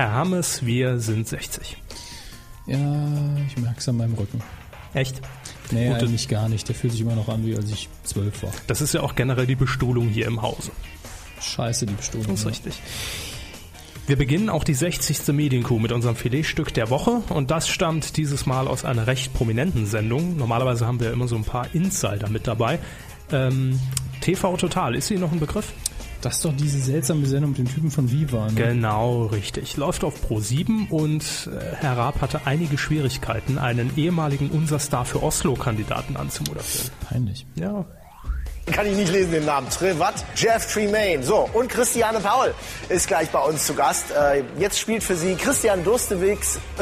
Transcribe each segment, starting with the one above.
Herr Hammes, wir sind 60. Ja, ich merke es an meinem Rücken. Echt? Nee, Gute- eigentlich gar nicht. Der fühlt sich immer noch an, wie als ich zwölf war. Das ist ja auch generell die Bestuhlung hier im Hause. Scheiße, die Bestuhlung. Das ist ja. richtig. Wir beginnen auch die 60. Medienkuh mit unserem Filetstück der Woche und das stammt dieses Mal aus einer recht prominenten Sendung. Normalerweise haben wir immer so ein paar Insider mit dabei. Ähm, TV Total, ist sie noch ein Begriff? Das ist doch diese seltsame Sendung mit den Typen von Viva. Ne? Genau, richtig. Läuft auf Pro 7 und äh, Herr Raab hatte einige Schwierigkeiten, einen ehemaligen Unser-Star für Oslo-Kandidaten anzumoderieren. Peinlich. Ja, Kann ich nicht lesen den Namen. Trevat Jeff Tremaine. So, und Christiane Paul ist gleich bei uns zu Gast. Äh, jetzt spielt für Sie Christian Durstewigs.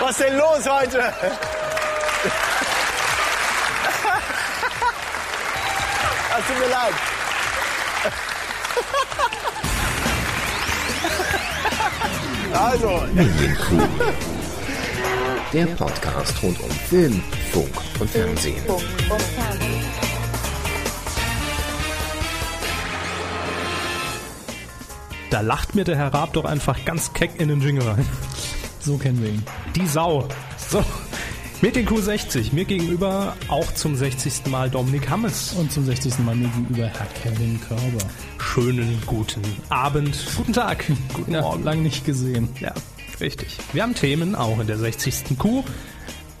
Was ist denn los heute? Es tut mir leid. Also, Medienkuh. Der Podcast rund um Film, Funk und Fernsehen. da lacht mir der Herr Raab doch einfach ganz keck in den Jingle rein. So kennen wir ihn. Die Sau. So. Mit den Q60. Mir gegenüber auch zum 60. Mal Dominik Hammes. Und zum 60. Mal mir gegenüber Herr Kevin Körber. Schönen guten Abend, guten Tag, guten Ja, Morgen. lang nicht gesehen. Ja, richtig. Wir haben Themen auch in der 60. Q.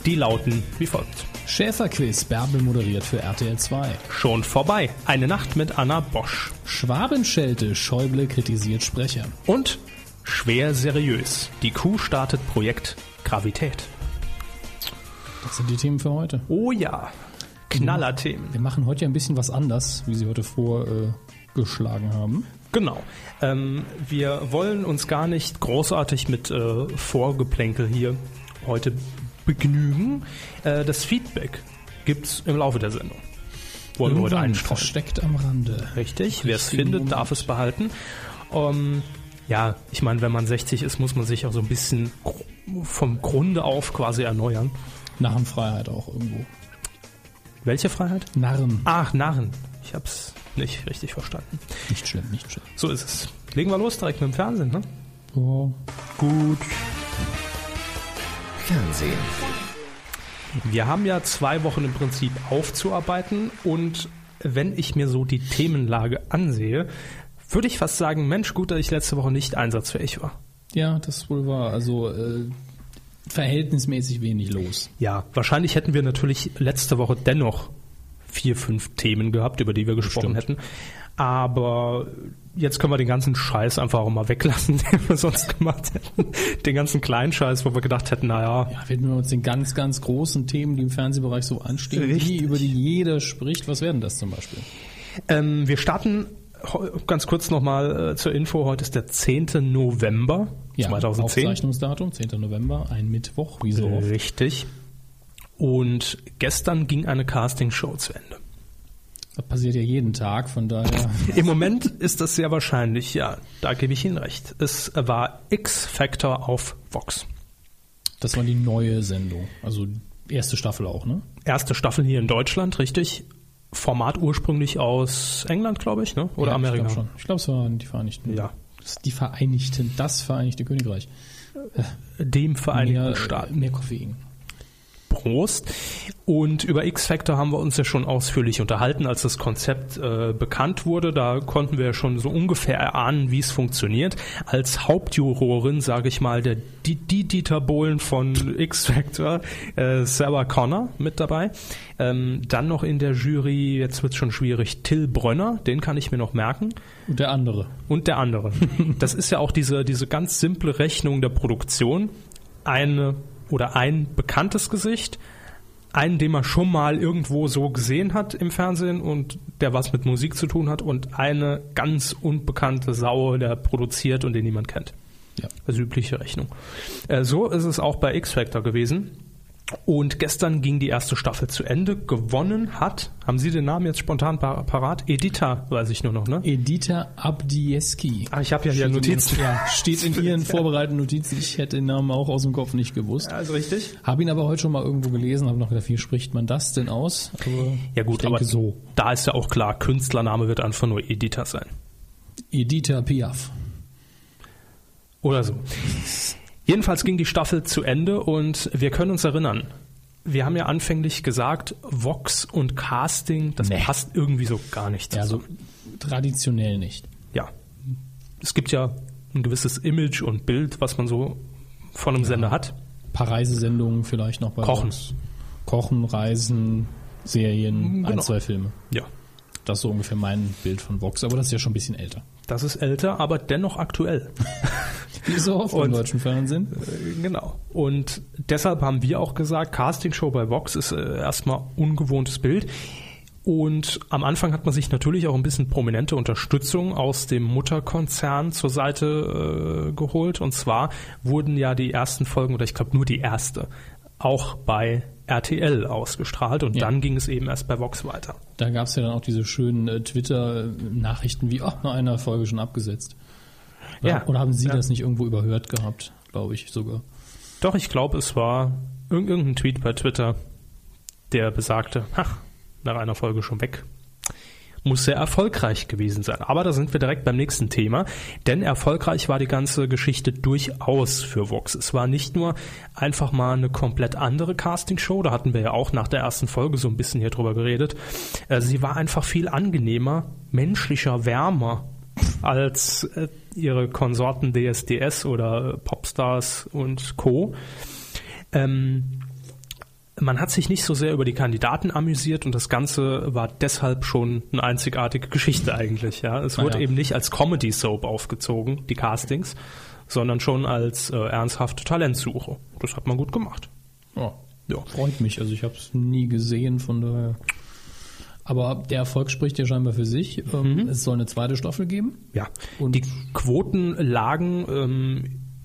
Die lauten wie folgt. Schäferquiz, Bärbel moderiert für RTL 2. Schon vorbei. Eine Nacht mit Anna Bosch. Schwabenschelte, Schäuble kritisiert Sprecher. Und schwer seriös. Die Q startet Projekt Gravität. Das sind die Themen für heute. Oh ja. Knallerthemen. Wir machen heute ja ein bisschen was anders, wie Sie heute vorgeschlagen haben. Genau. Ähm, wir wollen uns gar nicht großartig mit äh, Vorgeplänkel hier heute begnügen. Äh, das Feedback gibt's im Laufe der Sendung. Wollen wir heute einstreuen. versteckt am Rande. Richtig. Wer es findet, Moment. darf es behalten. Ähm, ja, ich meine, wenn man 60 ist, muss man sich auch so ein bisschen vom Grunde auf quasi erneuern. Narrenfreiheit auch irgendwo. Welche Freiheit? Narren. Ach, Narren. Ich hab's nicht richtig verstanden. Nicht schlimm, nicht schlimm. So ist es. Legen wir los direkt mit dem Fernsehen, ne? Oh. Gut. Fernsehen. Wir haben ja zwei Wochen im Prinzip aufzuarbeiten und wenn ich mir so die Themenlage ansehe, würde ich fast sagen, Mensch, gut, dass ich letzte Woche nicht einsatzfähig war. Ja, das wohl war. Also äh, verhältnismäßig wenig los. Ja, wahrscheinlich hätten wir natürlich letzte Woche dennoch vier, fünf Themen gehabt, über die wir gesprochen Bestimmt. hätten. Aber jetzt können wir den ganzen Scheiß einfach auch mal weglassen, den wir sonst gemacht hätten. Den ganzen kleinen Scheiß, wo wir gedacht hätten, naja, Ja, widmen wir uns den ganz, ganz großen Themen, die im Fernsehbereich so anstehen, die, Richtig. über die jeder spricht. Was werden das zum Beispiel? Ähm, wir starten ganz kurz nochmal äh, zur Info. Heute ist der 10. November Ja, 2010. Aufzeichnungsdatum, 10. November, ein Mittwoch, wie so oft. Richtig. Und gestern ging eine Castingshow zu Ende. Das passiert ja jeden Tag, von daher. Im Moment ist das sehr wahrscheinlich, ja, da gebe ich Ihnen recht. Es war X-Factor auf Vox. Das war die neue Sendung. Also erste Staffel auch, ne? Erste Staffel hier in Deutschland, richtig? Format ursprünglich aus England, glaube ich, ne? oder ja, Amerika? Ich glaube schon. Ich glaube, es waren die Vereinigten. Ja. Die Vereinigten, das Vereinigte Königreich. Dem Vereinigten Mehr, Staaten. mehr Koffein. Prost. Und über X-Factor haben wir uns ja schon ausführlich unterhalten, als das Konzept äh, bekannt wurde. Da konnten wir schon so ungefähr erahnen, wie es funktioniert. Als Hauptjurorin, sage ich mal, der die, die Dieter Bohlen von X-Factor, äh, Sarah Connor mit dabei. Ähm, dann noch in der Jury, jetzt wird es schon schwierig, Till Brönner, den kann ich mir noch merken. Und der andere. Und der andere. Das ist ja auch diese, diese ganz simple Rechnung der Produktion. Eine oder ein bekanntes Gesicht, einen, den man schon mal irgendwo so gesehen hat im Fernsehen und der was mit Musik zu tun hat und eine ganz unbekannte Sau, der produziert und den niemand kennt. Ja. Das ist übliche Rechnung. Äh, so ist es auch bei X-Factor gewesen. Und gestern ging die erste Staffel zu Ende. Gewonnen hat, haben Sie den Namen jetzt spontan par parat? Edita, weiß ich nur noch, ne? Edita Abdieski. Ah, ich habe ja hier in Notizen. Ja, steht in Ihren vorbereiteten Notizen. Ich hätte den Namen auch aus dem Kopf nicht gewusst. Also richtig? Habe ihn aber heute schon mal irgendwo gelesen, habe noch gedacht, wie spricht man das denn aus? Aber Ja gut, aber so. da ist ja auch klar, Künstlername wird einfach nur Edita sein. Edita Piaf. Oder so. Jedenfalls ging die Staffel zu Ende und wir können uns erinnern, wir haben ja anfänglich gesagt, Vox und Casting, das Nee. passt irgendwie so gar nicht Ja, so traditionell nicht. ja. Es gibt ja ein gewisses Image und Bild, was man so von einem Sender hat. Ein paar Reisesendungen vielleicht noch bei Kochen. Vox. Kochen, Reisen, Serien, ein, Genau. zwei Filme. Ja. Das ist so ungefähr mein Bild von Vox, aber das ist ja schon ein bisschen älter. Das ist älter, aber dennoch aktuell. Wie so oft im Und- deutschen Fernsehen. Genau. Und deshalb haben wir auch gesagt, Castingshow bei Vox ist äh, erstmal ungewohntes Bild. Und am Anfang hat man sich natürlich auch ein bisschen prominente Unterstützung aus dem Mutterkonzern zur Seite äh, geholt. Und zwar wurden ja die ersten Folgen, oder ich glaube nur die erste, auch bei RTL ausgestrahlt. Und Ja. dann ging es eben erst bei Vox weiter. Da gab es ja dann auch diese schönen äh, Twitter-Nachrichten wie, ach, nach einer Folge schon abgesetzt. Oder, Ja. oder haben Sie Ja. das nicht irgendwo überhört gehabt, glaube ich sogar. Doch, ich glaube, es war irg- irgendein Tweet bei Twitter, der besagte, ach, nach einer Folge schon weg. Muss sehr erfolgreich gewesen sein. Aber da sind wir direkt beim nächsten Thema. Denn erfolgreich war die ganze Geschichte durchaus für Vox. Es war nicht nur einfach mal eine komplett andere Castingshow. Da hatten wir ja auch nach der ersten Folge so ein bisschen hier drüber geredet. Äh, Sie war einfach viel angenehmer, menschlicher, wärmer als äh, ihre Konsorten DSDS oder Popstars und Co. Ähm, man hat sich nicht so sehr über die Kandidaten amüsiert und das Ganze war deshalb schon eine einzigartige Geschichte eigentlich. Ja, es wurde ja. eben nicht als Comedy Soap aufgezogen, die Castings, sondern schon als äh, ernsthafte Talentsuche. Das hat man gut gemacht. Ja. Ja. Freut mich. Also ich habe es nie gesehen, von daher. Aber der Erfolg spricht ja scheinbar für sich. Ähm, Es soll eine zweite Staffel geben. Ja, Und- die Quoten lagen ähm,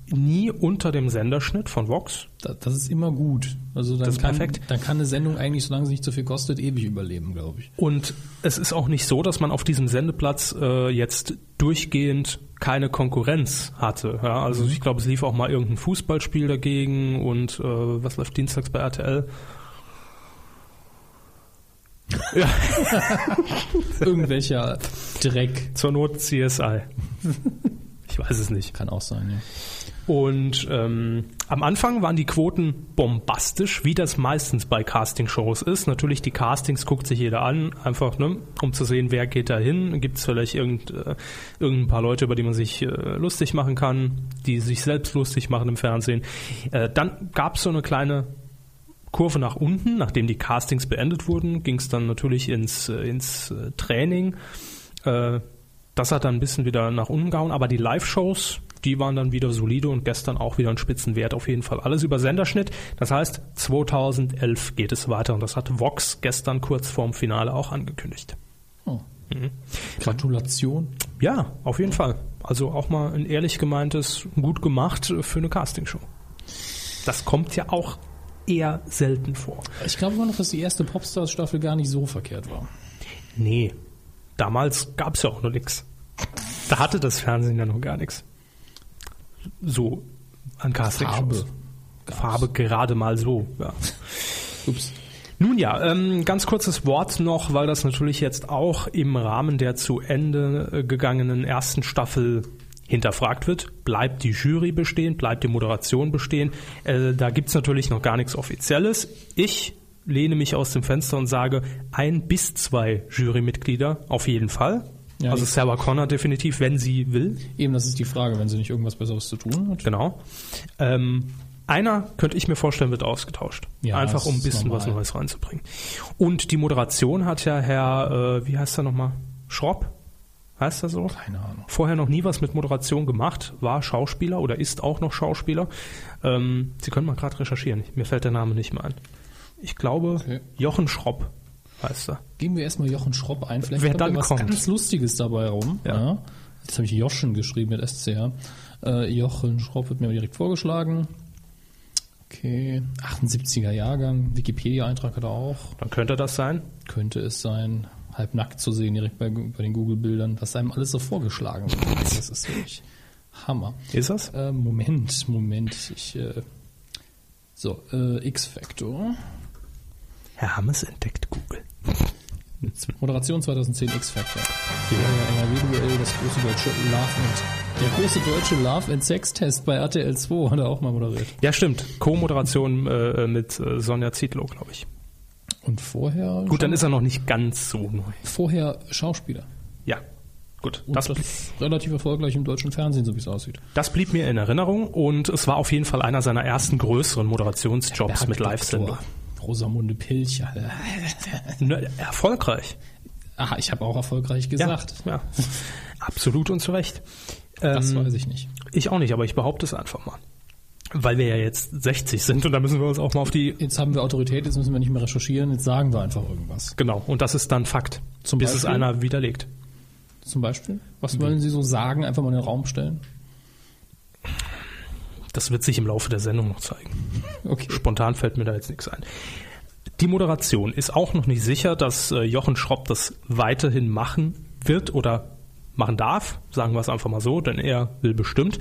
nie unter dem Senderschnitt von Vox. Da- Das ist immer gut. Also dann Das ist kann, perfekt. Dann kann eine Sendung eigentlich, solange sie nicht zu viel kostet, ewig überleben, glaube ich. Und es ist auch nicht so, dass man auf diesem Sendeplatz äh, jetzt durchgehend keine Konkurrenz hatte. Ja, also ich glaube, es lief auch mal irgendein Fußballspiel dagegen und äh, was läuft dienstags bei RTL? Ja, Irgendwelcher Dreck zur Not CSI. Ich weiß es nicht. kann auch sein, ja. Und ähm, am Anfang waren die Quoten bombastisch, wie das meistens bei Castingshows ist. Natürlich, die Castings guckt sich jeder an, einfach ne, um zu sehen, wer geht da hin. Gibt es vielleicht irgend, äh, irgendein paar Leute, über die man sich äh, lustig machen kann, die sich selbst lustig machen im Fernsehen. Äh, dann gab es so eine kleine Kurve nach unten, nachdem die Castings beendet wurden, ging es dann natürlich ins, äh, ins äh, Training. Äh, das hat dann ein bisschen wieder nach unten gehauen, aber die Live-Shows, die waren dann wieder solide und gestern auch wieder ein Spitzenwert auf jeden Fall. Alles über Senderschnitt. Das heißt, 2011 geht es weiter und das hat Vox gestern kurz vorm Finale auch angekündigt. Oh. Gratulation. Ja, auf jeden Fall. Also auch mal ein ehrlich gemeintes, gut gemacht für eine Castingshow. Das kommt ja auch eher selten vor. Ich glaube immer noch, dass die erste Popstars-Staffel gar nicht so verkehrt war. Nee, damals gab es ja auch noch nichts. Da hatte das Fernsehen ja noch gar nichts. So an Castingshows. Farbe. Farbe gerade mal so, ja. Ups. Nun ja, ähm, ganz kurzes Wort noch, weil das natürlich jetzt auch im Rahmen der zu Ende äh, gegangenen ersten Staffel hinterfragt wird. Bleibt die Jury bestehen, bleibt die Moderation bestehen? Äh, da gibt's natürlich noch gar nichts Offizielles. Ich lehne mich aus dem Fenster und sage, ein bis zwei Jurymitglieder auf jeden Fall. Ja, also Sarah Connor definitiv, wenn sie will. Eben, das ist die Frage, wenn sie nicht irgendwas Besseres zu tun hat. Genau. Ähm, einer könnte ich mir vorstellen, wird ausgetauscht. Ja, Einfach um ein bisschen was normal. Neues reinzubringen. Und die Moderation hat ja Herr, äh, wie heißt er nochmal? Schropp? Heißt er so? Keine Ahnung. Vorher noch nie was mit Moderation gemacht, war Schauspieler oder ist auch noch Schauspieler. Ähm, Sie können mal gerade recherchieren. Mir fällt der Name nicht mehr ein. Ich glaube, Okay. Jochen Schropp heißt er. Geben wir erstmal Jochen Schropp ein. Vielleicht Wer kommt da dann was kommt. ganz Lustiges dabei rum. Ja. Ja. Jetzt habe ich Jochen geschrieben mit SCH. Äh, Jochen Schropp wird mir direkt vorgeschlagen. Okay, 78er Jahrgang. Wikipedia-Eintrag hat er auch. Dann könnte das sein. Könnte es sein. Halb nackt zu sehen direkt bei, bei den Google-Bildern, was einem alles so vorgeschlagen wird. Das ist wirklich Hammer. Ist das? Äh, Moment, Moment. Ich, äh, so, äh, X-Factor. Herr Hammes entdeckt Google. Moderation 2010 X-Factor. Ja. NRW-Duell, das große deutsche Love- und Der große deutsche Love and Sex Test bei RTL 2 hat er auch mal moderiert. Ja, stimmt. Co-Moderation äh, mit äh, Sonja Zietlow, glaube ich. Und vorher. Gut, dann ist er noch nicht ganz so neu. Vorher Schauspieler. Ja, gut. Und Das, das, relativ erfolgreich im deutschen Fernsehen, so wie es aussieht. das blieb mir in Erinnerung und es war auf jeden Fall einer seiner ersten größeren Moderationsjobs mit Live-Sendung. Rosamunde Pilch. Alter. Ne, Erfolgreich. Aha, ich habe auch erfolgreich gesagt. Ja, ja. Absolut und zu Recht. Das Ähm, weiß ich nicht. Ich auch nicht, aber ich behaupte es einfach mal. Weil wir ja jetzt 60 sind und da müssen wir uns auch mal auf die. Jetzt haben wir Autorität, jetzt müssen wir nicht mehr recherchieren, jetzt sagen wir einfach irgendwas. Genau, und das ist dann Fakt. Zum bis es Beispiel? einer widerlegt. Zum Beispiel? Was wollen Sie so sagen? Einfach mal in den Raum stellen? Das wird sich im Laufe der Sendung noch zeigen. Okay. Spontan fällt mir da jetzt nichts ein. Die Moderation ist auch noch nicht sicher, dass äh, Jochen Schropp das weiterhin machen wird oder machen darf, sagen wir es einfach mal so, denn er will bestimmt.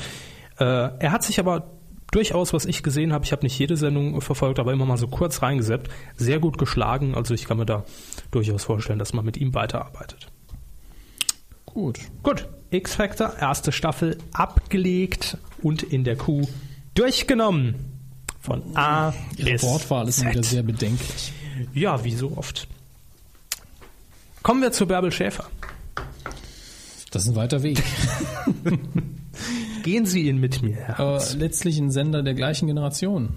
Äh, er hat sich aber durchaus, was ich gesehen habe, ich habe nicht jede Sendung verfolgt, aber immer mal so kurz reingeseppt, sehr gut geschlagen. Also ich kann mir da durchaus vorstellen, dass man mit ihm weiterarbeitet. Gut. Gut, X-Factor, erste Staffel abgelegt und in der Kuh durchgenommen. Von A Ihre bis Wortwahl ist Z. wieder sehr bedenklich. Ja, wie so oft. Kommen wir zu Bärbel Schäfer. Das ist ein weiter Weg. Gehen Sie ihn mit mir, Herr. Aber letztlich ein Sender der gleichen Generation.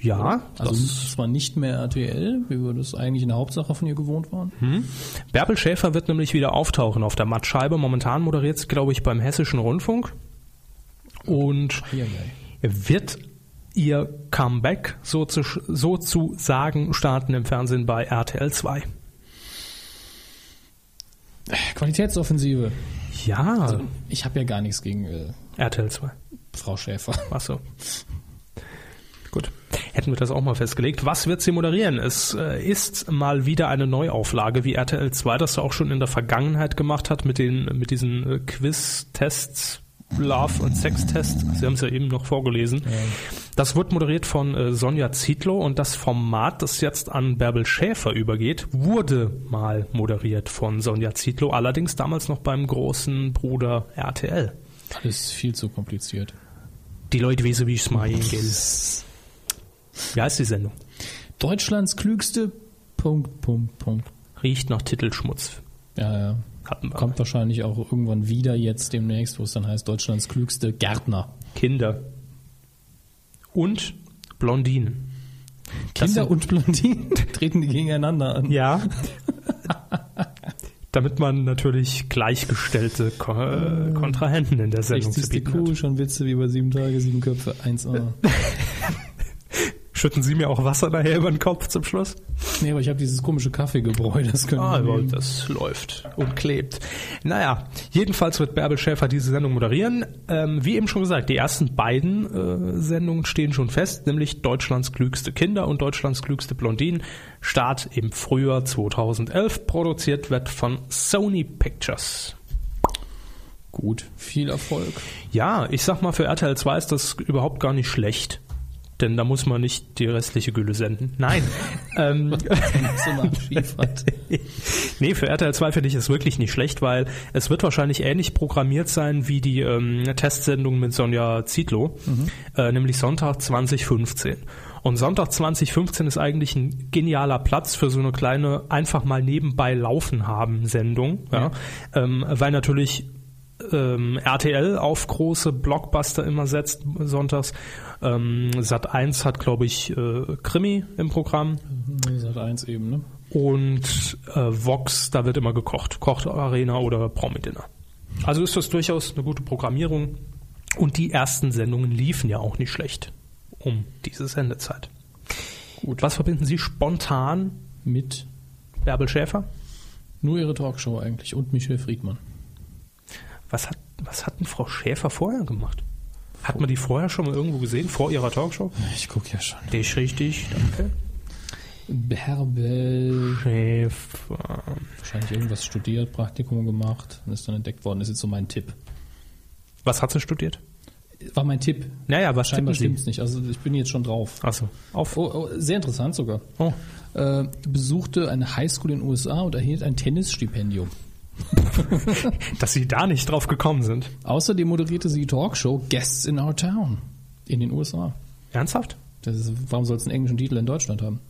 ja, Also das, zwar nicht mehr RTL, wie wir das eigentlich in der Hauptsache von ihr gewohnt waren. Bärbel Schäfer wird nämlich wieder auftauchen auf der Mattscheibe. Momentan moderiert sie, glaube ich, beim Hessischen Rundfunk. Und wird ihr Comeback so zu, so zu sagen starten im Fernsehen bei RTL 2. Qualitätsoffensive. Ja, Ich habe ja gar nichts gegen äh, RTL 2. Frau Schäfer. Ach so. Gut. Hätten wir das auch mal festgelegt. Was wird sie moderieren? Es äh, ist mal wieder eine Neuauflage, wie RTL 2 das auch schon in der Vergangenheit gemacht hat mit den mit diesen äh, Quiz-Tests, Love- und Sex-Tests. Sie haben es ja eben noch vorgelesen. Das wird moderiert von äh, Sonja Zietlow und das Format, das jetzt an Bärbel Schäfer übergeht, wurde mal moderiert von Sonja Zietlow, allerdings damals noch beim großen Bruder RTL. Alles viel zu kompliziert. Die Leute wissen, wie ich es gell. Wie heißt die Sendung? Deutschlands klügste Punkt, Punkt, Punkt. Riecht nach Titelschmutz. Ja, ja. Kommt wahrscheinlich auch irgendwann wieder jetzt demnächst, wo es dann heißt Deutschlands klügste Gärtner. Kinder. Und Blondinen. Das Kinder sind- und Blondinen treten die gegeneinander an. Ja. Damit man natürlich gleichgestellte Ko äh, Kontrahenten in der Sendung zu Richtig die Kuh, schon Witze wie bei sieben Tage, sieben Köpfe, 1A. Schütten Sie mir auch Wasser nachher über den Kopf zum Schluss? nee, aber ich habe dieses komische Kaffeegebräu, das können Ah, wir nehmen. das läuft und klebt. Naja, jedenfalls wird Bärbel Schäfer diese Sendung moderieren. Ähm, wie eben schon gesagt, die ersten beiden äh, Sendungen stehen schon fest, nämlich Deutschlands klügste Kinder und Deutschlands klügste Blondinen. Start im Frühjahr 2011. Produziert wird von Sony Pictures. Gut, viel Erfolg. Ja, ich sag mal, für RTL 2 ist das überhaupt gar nicht schlecht. Denn da muss man nicht die restliche Gülle senden. Nein. ähm, nee, für RTL 2 finde ich es wirklich nicht schlecht, weil es wird wahrscheinlich ähnlich programmiert sein wie die ähm, Testsendung mit Sonja Zietlow, äh, nämlich Sonntag 2015. Und Sonntag 2015 ist eigentlich ein genialer Platz für so eine kleine einfach mal nebenbei laufen haben Sendung, ja, Ähm, weil natürlich ähm, RTL auf große Blockbuster immer setzt sonntags. Ähm, Sat 1 hat, glaube ich, äh, Krimi im Programm. Sat 1 eben, ne? Und äh, Vox, da wird immer gekocht. Kocht Arena oder Promi-Dinner. Also ist das durchaus eine gute Programmierung. Und die ersten Sendungen liefen ja auch nicht schlecht um diese Sendezeit. Gut. Was verbinden Sie spontan Mit Bärbel Schäfer? nur ihre Talkshow eigentlich und Michel Friedmann. Was hat, was hat denn Frau Schäfer vorher gemacht? Hat man die vorher schon mal irgendwo gesehen, vor ihrer Talkshow? Ich gucke ja schon. Die ist richtig, danke. Bärbel, Schäfer. wahrscheinlich irgendwas studiert, Praktikum gemacht und ist dann entdeckt worden. Das ist jetzt so mein Tipp. Was hat sie studiert? War mein Tipp. Naja, was Scheinbar tippen stimmt's nicht. Also ich bin jetzt schon drauf. Achso, auf. Oh, oh, sehr interessant sogar. Oh. Äh, besuchte eine Highschool in den USA und erhielt ein Tennisstipendium. Dass sie da nicht drauf gekommen sind. Außerdem moderierte sie die Talkshow Guests in Our Town in den USA. Ernsthaft? Ist, warum soll es einen englischen Titel in Deutschland haben?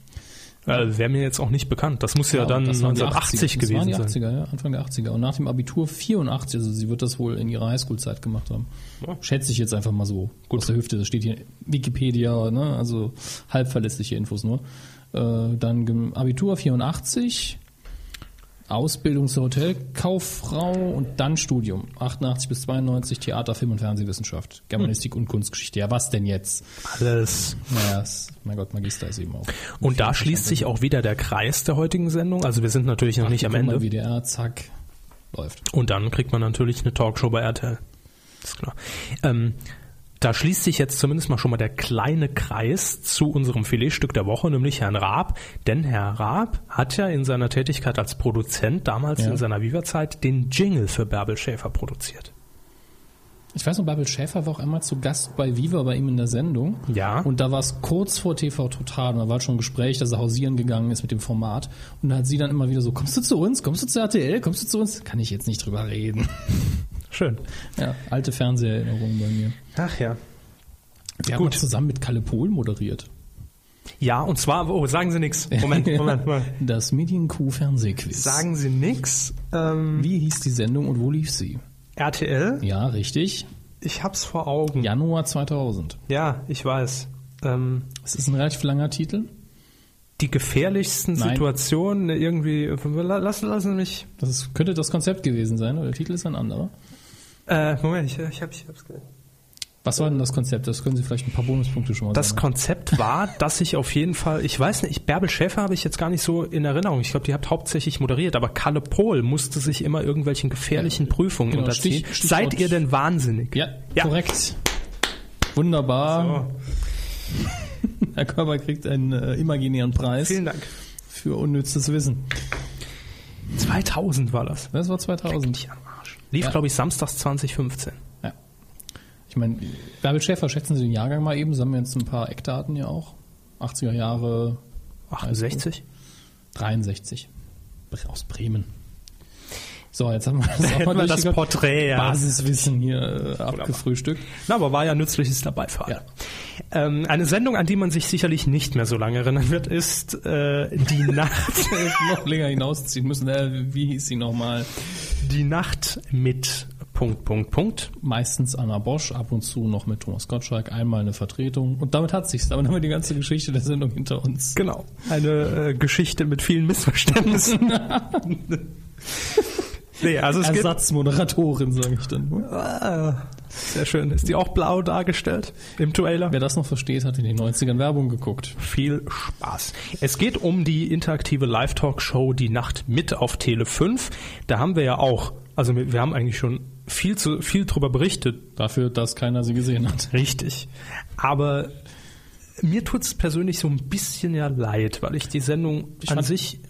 Äh, Wäre mir jetzt auch nicht bekannt. Das muss ja, dann das waren die 1980 80er. gewesen Das waren die sein. 80er, ja, Anfang der 80er. Und nach dem Abitur 84, also sie wird das wohl in ihrer Highschool-Zeit gemacht haben. Ja. Schätze ich jetzt einfach mal so. Aus der Hüfte, das steht hier Wikipedia, ne? also halbverlässliche Infos nur. Äh, dann Abitur 84, Ausbildung zur Hotelkauffrau und dann Studium. 88 bis 92 Theater, Film und Fernsehwissenschaft, Germanistik und Kunstgeschichte. Ja, was denn jetzt? Alles. Naja, mein Gott, Magister ist eben auch. Und da schließt sich auch wieder der Kreis der heutigen Sendung. Also wir sind natürlich noch nicht am Ende. WDR, zack, läuft. Und dann kriegt man natürlich eine Talkshow bei RTL. ist klar. Ähm, da schließt sich jetzt zumindest mal schon mal der kleine Kreis zu unserem Filetstück der Woche, nämlich Herrn Raab. Denn Herr Raab hat ja in seiner Tätigkeit als Produzent damals Ja. in seiner Viva-Zeit den Jingle für Bärbel Schäfer produziert. Ich weiß noch, Babel Schäfer war auch einmal zu Gast bei Viva bei ihm in der Sendung. Ja. Und da war es kurz vor TV Total. Und da war schon ein Gespräch, dass er hausieren gegangen ist mit dem Format. Und da hat sie dann immer wieder so, kommst du zu uns? Kommst du zu RTL? Kommst du zu uns? Kann ich jetzt nicht drüber reden. Schön. Ja, alte Fernseherinnerungen bei mir. Ach ja. Wir haben Gut. auch zusammen mit Kalle Pohl moderiert. Ja, und zwar, oh, sagen Sie nichts. Moment, Moment, Moment. Das Medienkuh Fernsehquiz. Sagen Sie nichts. Ähm, Wie hieß die Sendung und wo lief sie? RTL? Ja, richtig. Ich hab's vor Augen. Januar 2000. Ja, ich weiß. Ähm, Es ist ein relativ langer Titel. die gefährlichsten Nein. Situationen irgendwie. Lassen, lassen Sie mich. Das ist, könnte das Konzept gewesen sein, oder der Titel ist ein anderer. Äh, Moment, ich, ich, hab, ich hab's Was war denn das Konzept? Das können Sie vielleicht ein paar Bonuspunkte schon mal Das sagen. Konzept war, dass ich auf jeden Fall, ich weiß nicht, Bärbel Schäfer habe ich jetzt gar nicht so in Erinnerung. Ich glaube, die hat hauptsächlich moderiert, aber Kalle Pohl musste sich immer irgendwelchen gefährlichen Prüfungen genau, unterziehen. Stich- Stichwort- Seid ihr denn wahnsinnig? Ja, Ja. korrekt. Wunderbar. Herr Körber kriegt einen äh, imaginären Preis Vielen Dank. für unnützes Wissen. 2000 war das. Das war 2000. Lief, Ja. glaube ich, samstags 2015. Ja. Ich meine, Bärbel Schäfer, schätzen Sie den Jahrgang mal eben? Sammeln wir jetzt ein paar Eckdaten ja auch. 80er Jahre 68? 63. Bre- Aus Bremen. So, jetzt haben wir das, auch mal das. Porträt, ja. Basiswissen hier äh, abgefrühstückt. Na, aber war ja nützliches dabei für alle. Ja. Ähm, eine Sendung, an die man sich sicherlich nicht mehr so lange erinnern wird, ist äh, die Nacht. noch länger hinausziehen müssen. Äh, wie hieß sie nochmal? Die Nacht mit Punkt, Punkt, Punkt. Meistens Anna Bosch, ab und zu noch mit Thomas Gottschalk, einmal eine Vertretung. Und damit hat sich's. Damit haben wir die ganze Geschichte der Sendung hinter uns. Genau. Eine äh, Geschichte mit vielen Missverständnissen. nee, also es. Ersatzmoderatorin, sage ich dann. Sehr schön. Ist die auch blau dargestellt im Trailer? Wer das noch versteht, hat in den 90ern Werbung geguckt. Viel Spaß. Es geht um die interaktive Live-Talk-Show Die Nacht mit auf Tele 5. Da haben wir ja auch, also wir haben eigentlich schon viel zu viel drüber berichtet. Dafür, dass keiner sie gesehen hat. Richtig. Aber mir tut's persönlich so ein bisschen ja leid, weil ich die Sendung an fand- sich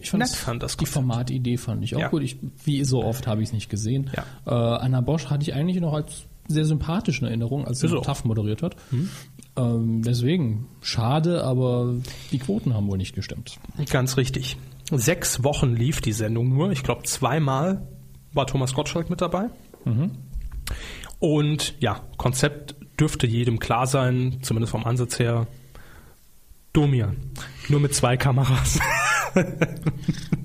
Ich nett fand. Das die. Formatidee fand ich auch Ja. gut. Ich, wie so oft habe ich es nicht gesehen. Ja. Äh, Anna Bosch hatte ich eigentlich noch als sehr sympathische Erinnerung, als auch. TAF moderiert hat. Hm. Ähm, deswegen, schade, aber die Quoten haben wohl nicht gestimmt. Ganz richtig. Sechs Wochen lief die Sendung nur. Ich glaube, zweimal war Thomas Gottschalk mit dabei. Und ja, Konzept dürfte jedem klar sein, zumindest vom Ansatz her. Domian. Nur mit zwei Kameras. Ein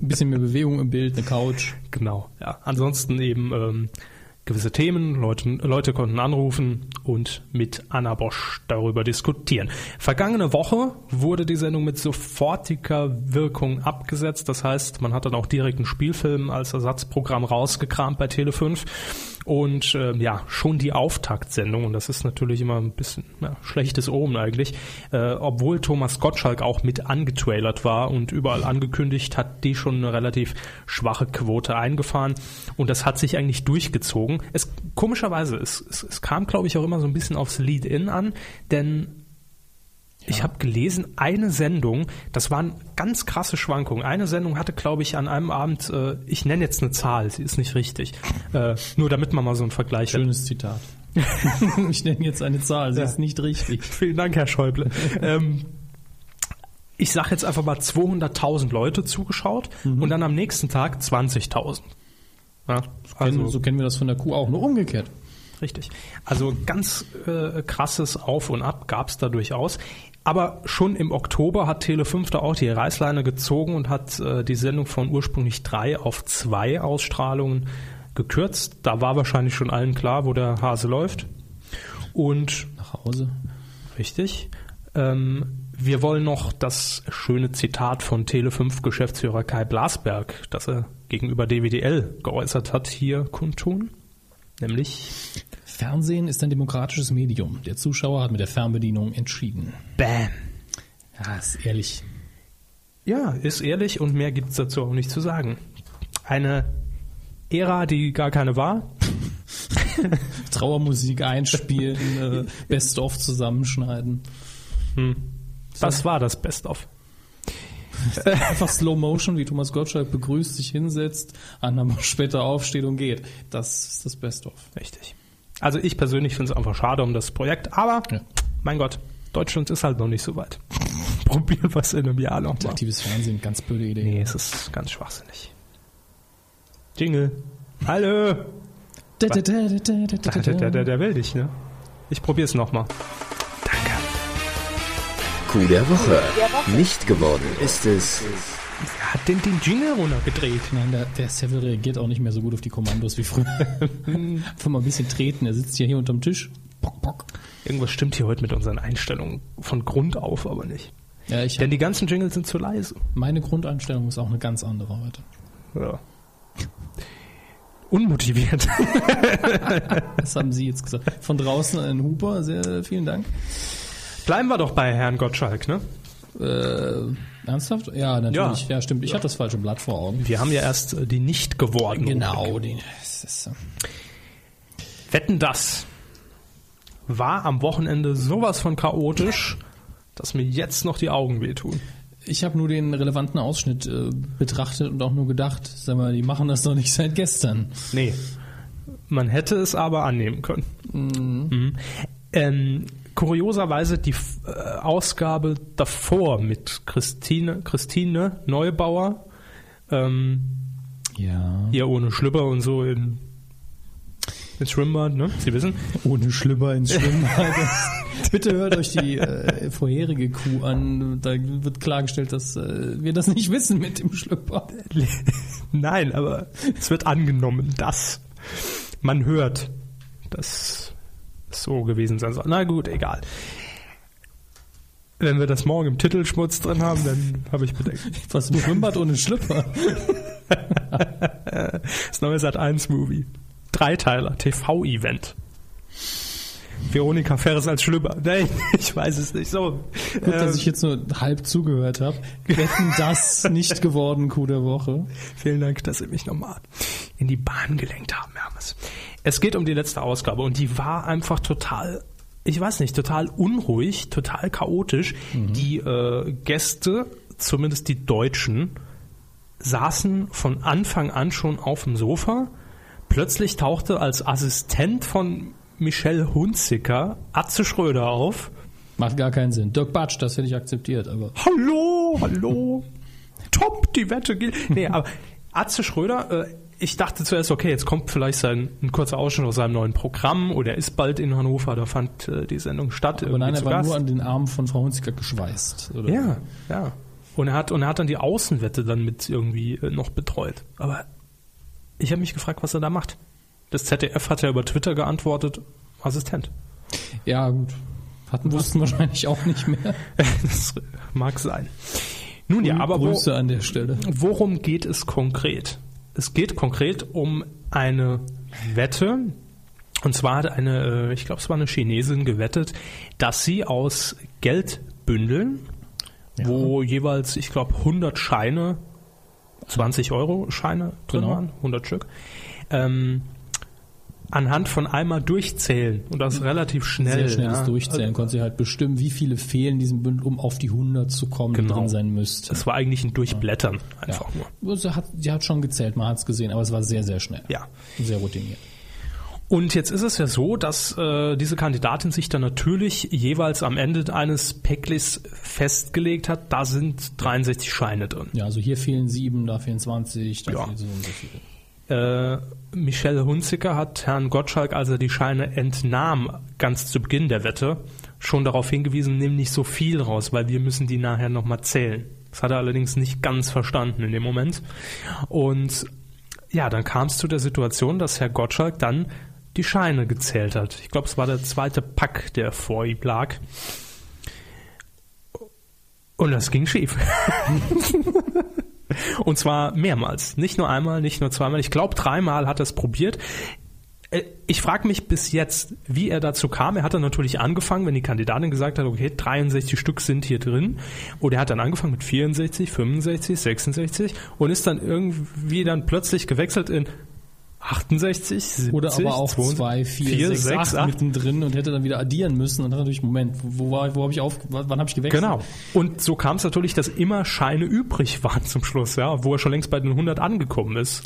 bisschen mehr Bewegung im Bild, eine Couch. genau. Ja. Ansonsten eben ähm, gewisse Themen. Leute, Leute konnten anrufen und mit Anna Bosch darüber diskutieren. Vergangene Woche wurde die Sendung mit sofortiger Wirkung abgesetzt. Das heißt, man hat dann auch direkt einen Spielfilm als Ersatzprogramm rausgekramt bei Tele5. Und ähm, ja, schon die Auftaktsendung, und das ist natürlich immer ein bisschen ja, schlechtes Omen eigentlich, äh, obwohl Thomas Gottschalk auch mit angetrailert war und überall angekündigt, hat die schon eine relativ schwache Quote eingefahren. Und das hat sich eigentlich durchgezogen. Es komischerweise, es, es, es kam, glaube ich, auch immer so ein bisschen aufs Lead-In an, denn ich habe gelesen, eine Sendung, das waren ganz krasse Schwankungen. Eine Sendung hatte, glaube ich, an einem Abend, äh, ich nenne jetzt eine Zahl, sie ist nicht richtig, äh, nur damit man mal so einen Vergleich hat. Schönes Zitat. ich nenne jetzt eine Zahl, sie Ja. ist nicht richtig. Vielen Dank, Herr Schäuble. ähm, ich sage jetzt einfach mal 200.000 Leute zugeschaut und dann am nächsten Tag 20.000. Ja, Also, also so kennen wir das von der Kuh auch, nur umgekehrt. Richtig. Also ganz äh, krasses Auf und Ab gab es da durchaus. Aber schon im Oktober hat Tele5 da auch die Reißleine gezogen und hat äh, die Sendung von ursprünglich drei auf zwei Ausstrahlungen gekürzt. Da war wahrscheinlich schon allen klar, wo der Hase läuft. Und Nach Hause. richtig. Ähm, wir wollen noch das schöne Zitat von Tele5-Geschäftsführer Kai Blasberg, das er gegenüber DWDL geäußert hat, hier kundtun. Nämlich Fernsehen ist ein demokratisches Medium. Der Zuschauer hat mit der Fernbedienung entschieden. Bam. Ja, ist ehrlich. Ja, ist ehrlich und mehr gibt's dazu auch nicht zu sagen. Eine Ära, die gar keine war. Trauermusik einspielen, äh, Best-of zusammenschneiden. Das war das Best-of. Einfach Slow Motion, wie Thomas Gottschalk begrüßt, sich hinsetzt, anderthalb später aufsteht und geht. Das ist das Best-of. Richtig. Also ich persönlich finde es einfach schade um das Projekt, aber Ja. mein Gott, Deutschland ist halt noch nicht so weit. Probieren wir es in einem Jahr noch mal. Aktives Fernsehen, ganz blöde Idee. Nee, es ist ganz schwachsinnig. Jingle. Hallo. Da, da, da, da, da, da, Der, da, da. der will dich, ne? Ich probier's noch mal. Coup der Woche. Nicht geworden ist es Er hat den, den Jingle runtergedreht. Nein, der, der Seville reagiert auch nicht mehr so gut auf die Kommandos wie früher. Einfach mal ein bisschen treten. Er sitzt ja hier unterm Tisch. Bock, bock. Irgendwas stimmt hier heute mit unseren Einstellungen von Grund auf aber nicht. Ja, ich, Denn die ganzen Jingles sind zu leise. meine Grundeinstellung ist auch eine ganz andere heute. Ja. Unmotiviert. Das haben Sie jetzt gesagt. Von draußen ein Huber, sehr vielen Dank. Bleiben wir doch bei Herrn Gottschalk, ne? Äh, ernsthaft? Ja, natürlich. Ja, Ja. stimmt. Ich hatte das falsche Blatt vor Augen. Wir haben ja erst äh, die nicht geworden. Genau. Die, das ist, äh, Wetten das war am Wochenende sowas von chaotisch, dass mir jetzt noch die Augen wehtun. ich habe nur den relevanten Ausschnitt äh, betrachtet und auch nur gedacht, sag mal, die machen das doch nicht seit gestern. Nee. Man hätte es aber annehmen können. Mhm. Ähm, kurioserweise die äh, Ausgabe davor mit Christine, Christine Neubauer, ähm, Ja. hier ohne Schlüpper und so in, ins Schwimmbad, ne? Sie wissen. Ohne Schlüpper ins Schwimmbad. Bitte hört euch die äh, vorherige Kuh an. Da wird klargestellt, dass äh, wir das nicht wissen mit dem Schlüpper. Nein, aber es wird angenommen, dass man hört, dass so gewesen sein soll. Na gut, egal. Wenn wir das morgen im Titelschmutz drin haben, dann habe ich Bedenken. Was ein Schwimmbad ohne Schlüpper? Das neue Sat 1 Movie. Dreiteiler, TV-Event. Veronika Ferres als Schlüpper. Nein, ich weiß es nicht. So. Gut, dass Ähm, ich jetzt nur halb zugehört habe. Wetten das nicht geworden, Kuh der Woche. Vielen Dank, dass Sie mich nochmal in die Bahn gelenkt haben, Hermes. Es geht um die letzte Ausgabe und die war einfach total, ich weiß nicht, total unruhig, total chaotisch. Die äh, Gäste, zumindest die Deutschen, saßen von Anfang an schon auf dem Sofa. Plötzlich tauchte als Assistent von Michelle Hunziker Atze Schröder auf. Macht gar keinen Sinn. Dirk Batsch, das hätte ich akzeptiert, aber Hallo, hallo. Top, die Wette gilt. Nee, aber Atze Schröder, äh, ich dachte zuerst, okay, jetzt kommt vielleicht sein, ein kurzer Ausschnitt aus seinem neuen Programm oder er ist bald in Hannover, da fand äh, die Sendung statt. aber nein, er war Gast. nur an den Armen von Frau Hunziker geschweißt. Oder? Ja, ja. Und er hat und er hat dann die Außenwette dann mit irgendwie äh, noch betreut. Aber ich habe mich gefragt, was er da macht. Das ZDF hat ja über Twitter geantwortet, Assistent. ja gut. Hatten wussten wahrscheinlich auch nicht mehr. das mag sein. Nun ja, aber wo, Grüße an der Stelle. Worum geht es konkret? Es geht konkret um eine Wette. Und zwar hat eine, äh, ich glaube, es war eine Chinesin gewettet, dass sie aus Geldbündeln, wo jeweils, ich glaube, 100 Scheine, 20 Euro Scheine drin Genau. waren, 100 Stück, ähm, anhand von einmal durchzählen und das relativ schnell. Sehr schnelles ja. Durchzählen. Konnte sie halt bestimmen, wie viele fehlen diesem Bündel, um auf die 100 zu kommen, die Genau. drin sein müsste. Das war eigentlich ein Durchblättern Ja. einfach nur. Sie hat, sie hat schon gezählt, man hat es gesehen, aber es war sehr, sehr schnell. Ja. Sehr routiniert. Und jetzt ist es ja so, dass äh, diese Kandidatin sich dann natürlich jeweils am Ende eines Päcklis festgelegt hat, da sind 63 Scheine drin. Ja, also hier fehlen sieben, da fehlen 20, da Ja. fehlen so und so viele. Äh, Michelle Hunziker hat Herrn Gottschalk, als er die Scheine entnahm, ganz zu Beginn der Wette, schon darauf hingewiesen, nimm nicht so viel raus, weil wir müssen die nachher nochmal zählen. Das hat er allerdings nicht ganz verstanden in dem Moment. Und ja, dann kam es zu der Situation, dass Herr Gottschalk dann die Scheine gezählt hat. Ich glaube, es war der zweite Pack, der vor ihm lag. Und das ging schief. Und zwar mehrmals. Nicht nur einmal, nicht nur zweimal. Ich glaube, dreimal hat er es probiert. Äh, Ich frage mich bis jetzt, wie er dazu kam. Er hat dann natürlich angefangen, wenn die Kandidatin gesagt hat, okay, 63 Stück sind hier drin. Oder er hat dann angefangen mit 64, 65, 66 und ist dann irgendwie dann plötzlich gewechselt in 68, 70, Oder aber auch 72, 2, 4, 4, 6, 6, 8 8. mittendrin und hätte dann wieder addieren müssen und dann natürlich, Moment, wo, war, wo habe ich auf, wann habe ich gewechselt? Genau. Und so kam es natürlich, dass immer Scheine übrig waren zum Schluss, ja, wo er schon längst bei den 100 angekommen ist.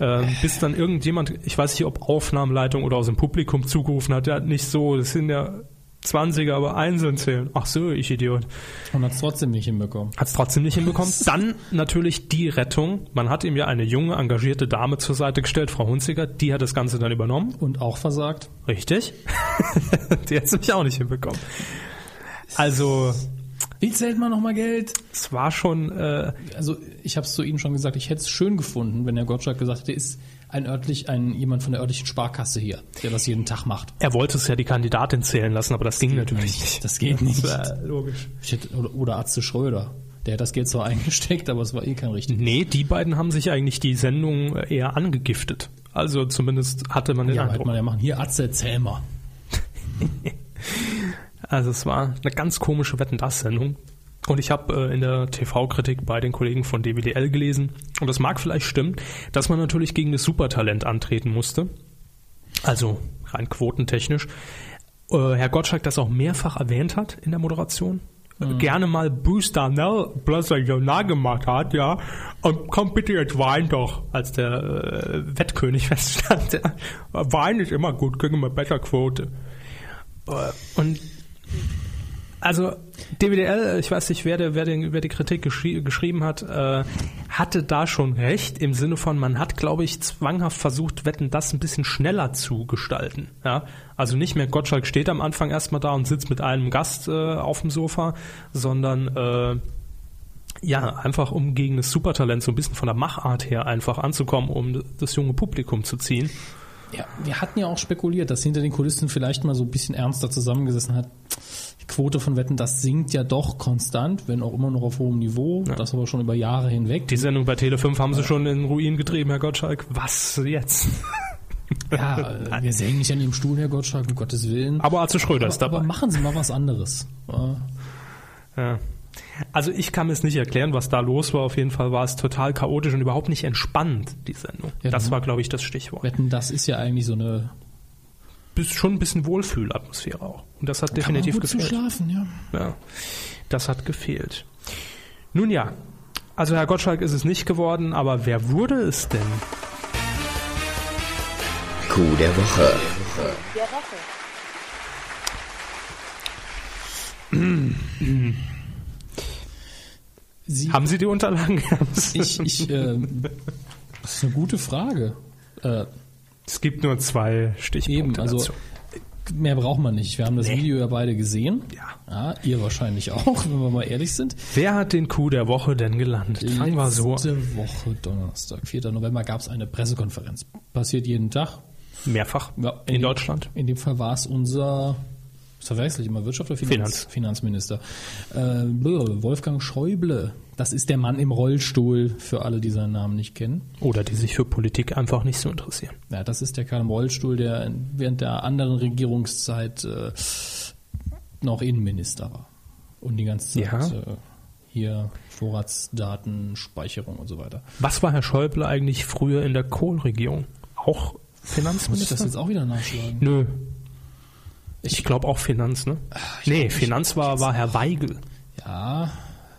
Ähm, bis dann irgendjemand, ich weiß nicht, ob Aufnahmeleitung oder aus dem Publikum zugerufen hat, der hat nicht so, das sind ja 20er, aber einzeln zählen. Ach so, ich Idiot. Und hat es trotzdem nicht hinbekommen. Hat es trotzdem nicht hinbekommen. Dann natürlich die Rettung. Man hat ihm ja eine junge, engagierte Dame zur Seite gestellt, Frau Hunziker. Die hat das Ganze dann übernommen. Und auch versagt. Richtig. die hat es nämlich auch nicht hinbekommen. Also, Wie zählt man nochmal Geld? es war schon, äh, Also ich habe es zu Ihnen schon gesagt, ich hätte es schön gefunden, wenn Herr Gottschalk gesagt hätte, ist ein örtlich, ein jemand von der örtlichen Sparkasse hier, der das jeden Tag macht. er wollte es ja die Kandidatin zählen lassen, aber das ging natürlich nicht. Das geht nicht. Das war logisch. Hätte, oder, oder Atze Schröder. Der hat das Geld zwar eingesteckt, aber es war eh kein richtig. Nee, die beiden haben sich eigentlich die Sendung eher angegiftet. Also zumindest hatte man den Ja, Eindruck. man ja machen. Hier Atze, zähl mal. Also es war eine ganz komische Wetten das Sendung. Und ich habe äh, in der TV-Kritik bei den Kollegen von DWDL gelesen, und das mag vielleicht stimmen, dass man natürlich gegen das Supertalent antreten musste. Also rein quotentechnisch. Äh, Herr Gottschalk das auch mehrfach erwähnt hat in der Moderation. Äh, Gerne mal Bruce Darnell plötzlich so nah gemacht hat, ja. Und komm bitte jetzt wein doch, als der äh, Wettkönig feststand. Ja. Wein ist immer gut, kriegen wir besser Quote. Äh, Und also DWDL, ich weiß nicht, wer, der, wer, den, wer die Kritik geschri geschrieben hat, äh, hatte da schon recht im Sinne von, man hat, glaube ich, zwanghaft versucht, Wetten das ein bisschen schneller zu gestalten. Ja? Also nicht mehr Gottschalk steht am Anfang erstmal da und sitzt mit einem Gast äh, auf dem Sofa, sondern äh, ja, einfach um gegen das Supertalent so ein bisschen von der Machart her einfach anzukommen, um das junge Publikum zu ziehen. Ja, wir hatten ja auch spekuliert, dass hinter den Kulissen vielleicht mal so ein bisschen ernster zusammengesessen hat. Die Quote von Wetten, das sinkt ja doch konstant, wenn auch immer noch auf hohem Niveau, das aber schon über Jahre hinweg. Die Sendung bei Tele5 haben sie schon in Ruin getrieben, Herr Gottschalk. Was jetzt? Ja, wir sägen nicht an ihrem Stuhl, Herr Gottschalk, um Gottes Willen. Aber Arze Schröder ist aber, dabei. aber machen Sie mal was anderes. Ja. Also ich kann mir es nicht erklären, was da los war. Auf jeden Fall war es total chaotisch und überhaupt nicht entspannt, die Sendung. Ja, das ne? war, glaube ich, das Stichwort. Wetten, das ist ja eigentlich so eine Bis schon ein bisschen Wohlfühlatmosphäre auch. Und das hat Kann man definitiv gut zu gefehlt. schlafen, ja. Ja, das hat gefehlt. Nun ja, also Herr Gottschalk ist es nicht geworden, aber wer wurde es denn? Coup der Woche. Sie, Haben Sie die Unterlagen? ich, ich, äh, das ist eine gute Frage. Äh, es gibt nur zwei Stichpunkte Eben, also dazu. mehr braucht man nicht. Wir haben das Nee. Video ja beide gesehen. Ja. ja. Ihr wahrscheinlich auch, wenn wir mal ehrlich sind. Wer hat den Coup der Woche denn gelandet? Fangen wir so an. Letzte Woche, Donnerstag, 4. November, gab es eine Pressekonferenz. Passiert jeden Tag. Mehrfach Ja, in Deutschland. In dem Fall war es unser, verwechsel ich immer, Wirtschaft oder Finanz? Finanz. Finanzminister. Äh, Wolfgang Schäuble. Das ist der Mann im Rollstuhl, für alle, die seinen Namen nicht kennen. Oder die sich für Politik einfach nicht so interessieren. Ja, das ist der Kerl im Rollstuhl, der während der anderen Regierungszeit äh, noch Innenminister war. Und die ganze Zeit Ja. äh, hier Vorratsdaten, Speicherung und so weiter. Was war Herr Schäuble eigentlich früher in der Kohl-Regierung? Auch Muss ich Finanzminister? das jetzt auch wieder nachschlagen? Nö. Ich glaube auch Finanz, ne? Nee, Finanz war, war Herr Weigel. Ja,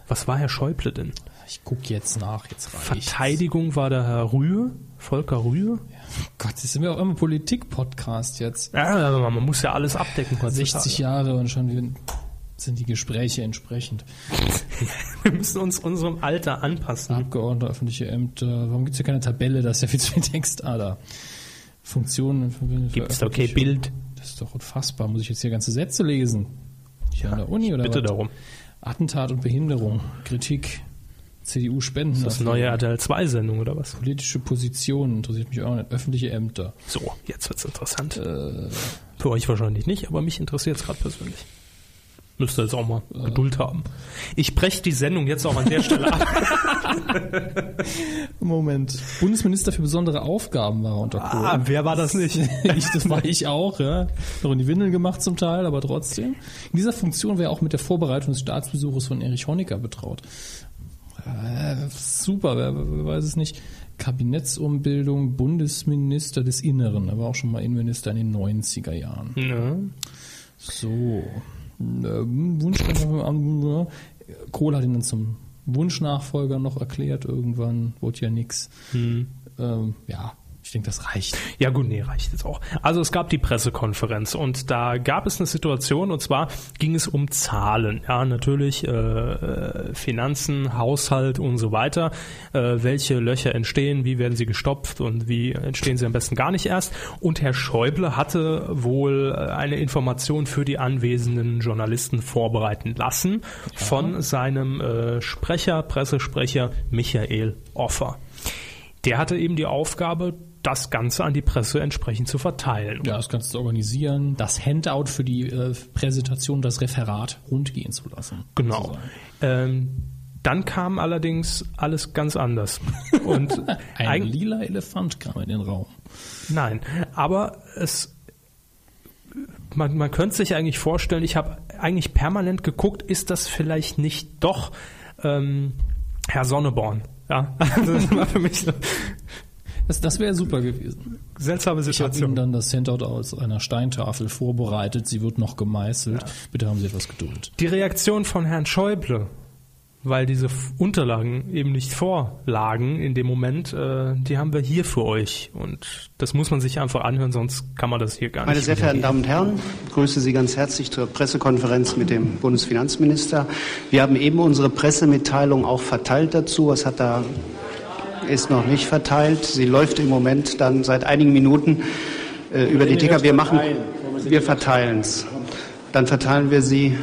Was war Herr Schäuble denn? ich gucke jetzt nach, jetzt. Verteidigung war der Herr Rühe, Volker Rühe. Gott, das sind wir auch immer Politik-Podcast jetzt. Ja, aber man muss ja alles abdecken. heutzutage. 60 Jahre und schon sind die Gespräche entsprechend. Wir müssen uns unserem Alter anpassen. Abgeordnete, öffentliche Ämter. Warum gibt es hier keine Tabelle? Das ist ja viel zu viel Text. Ah, da. Funktionen. Gibt es da okay Bild? Das ist doch unfassbar. Muss ich jetzt hier ganze Sätze lesen? Hier an der Uni oder Bitte was? darum. Attentat und Behinderung. Kritik. CDU Spenden. Das ist eine neue RTL 2 Sendung oder was? Politische Positionen interessiert mich auch nicht. Öffentliche Ämter. So, jetzt wird's interessant. Für euch wahrscheinlich nicht, aber mich interessiert es gerade persönlich. Müsst ihr jetzt auch mal Geduld haben. Ich breche die Sendung jetzt auch an der Stelle ab. Moment. Bundesminister für besondere Aufgaben war er unter Kohl. Ah, wer war das nicht? ich, das war ich auch, ja. Noch in die Windeln gemacht zum Teil, aber trotzdem. In dieser Funktion wäre er auch mit der Vorbereitung des Staatsbesuches von Erich Honecker betraut. Äh, super, wer, wer weiß es nicht. Kabinettsumbildung, Bundesminister des Inneren. Er war auch schon mal Innenminister in den 90er Jahren. Ja. So. Ähm, Wunsch, Kohl hat ihn dann zum Wunschnachfolger noch erklärt irgendwann, wurde ja nix. Ähm, ja, ich denke, das reicht. Ja gut, nee, reicht jetzt auch. Also es gab die Pressekonferenz und da gab es eine Situation und zwar ging es um Zahlen. Ja, natürlich äh, Finanzen, Haushalt und so weiter. Äh, welche Löcher entstehen, wie werden sie gestopft und wie entstehen sie am besten gar nicht erst. Und Herr Schäuble hatte wohl äh, eine Information für die anwesenden Journalisten vorbereiten lassen von seinem äh, Sprecher, Pressesprecher Michael Offer. Der hatte eben die Aufgabe, das Ganze an die Presse entsprechend zu verteilen. Ja, das Ganze zu organisieren, das Handout für die äh, Präsentation, das Referat rundgehen zu lassen. Genau. Ähm, dann kam allerdings alles ganz anders. Und Ein lila Elefant kam in den Raum. nein, aber es man, man könnte sich eigentlich vorstellen, ich habe eigentlich permanent geguckt, ist das vielleicht nicht doch ähm, Herr Sonneborn? Ja, also das war für mich Das, das wäre super gewesen. seltsame Ich habe Situation. Ihnen dann das Handout aus einer Steintafel vorbereitet. Sie wird noch gemeißelt. Bitte haben Sie etwas Geduld. Die Reaktion von Herrn Schäuble, weil diese Unterlagen eben nicht vorlagen in dem Moment, äh, die haben wir hier für euch. Und das muss man sich einfach anhören, sonst kann man das hier gar Meine nicht. sehr verehrten. Damen und Herren, ich grüße Sie ganz herzlich zur Pressekonferenz mit dem Bundesfinanzminister. Wir haben eben unsere Pressemitteilung auch verteilt dazu. Was hat da ist noch nicht verteilt. Sie läuft im Moment dann seit einigen Minuten äh, über die Ticker. Wir machen, wir verteilen es. Dann verteilen wir sie.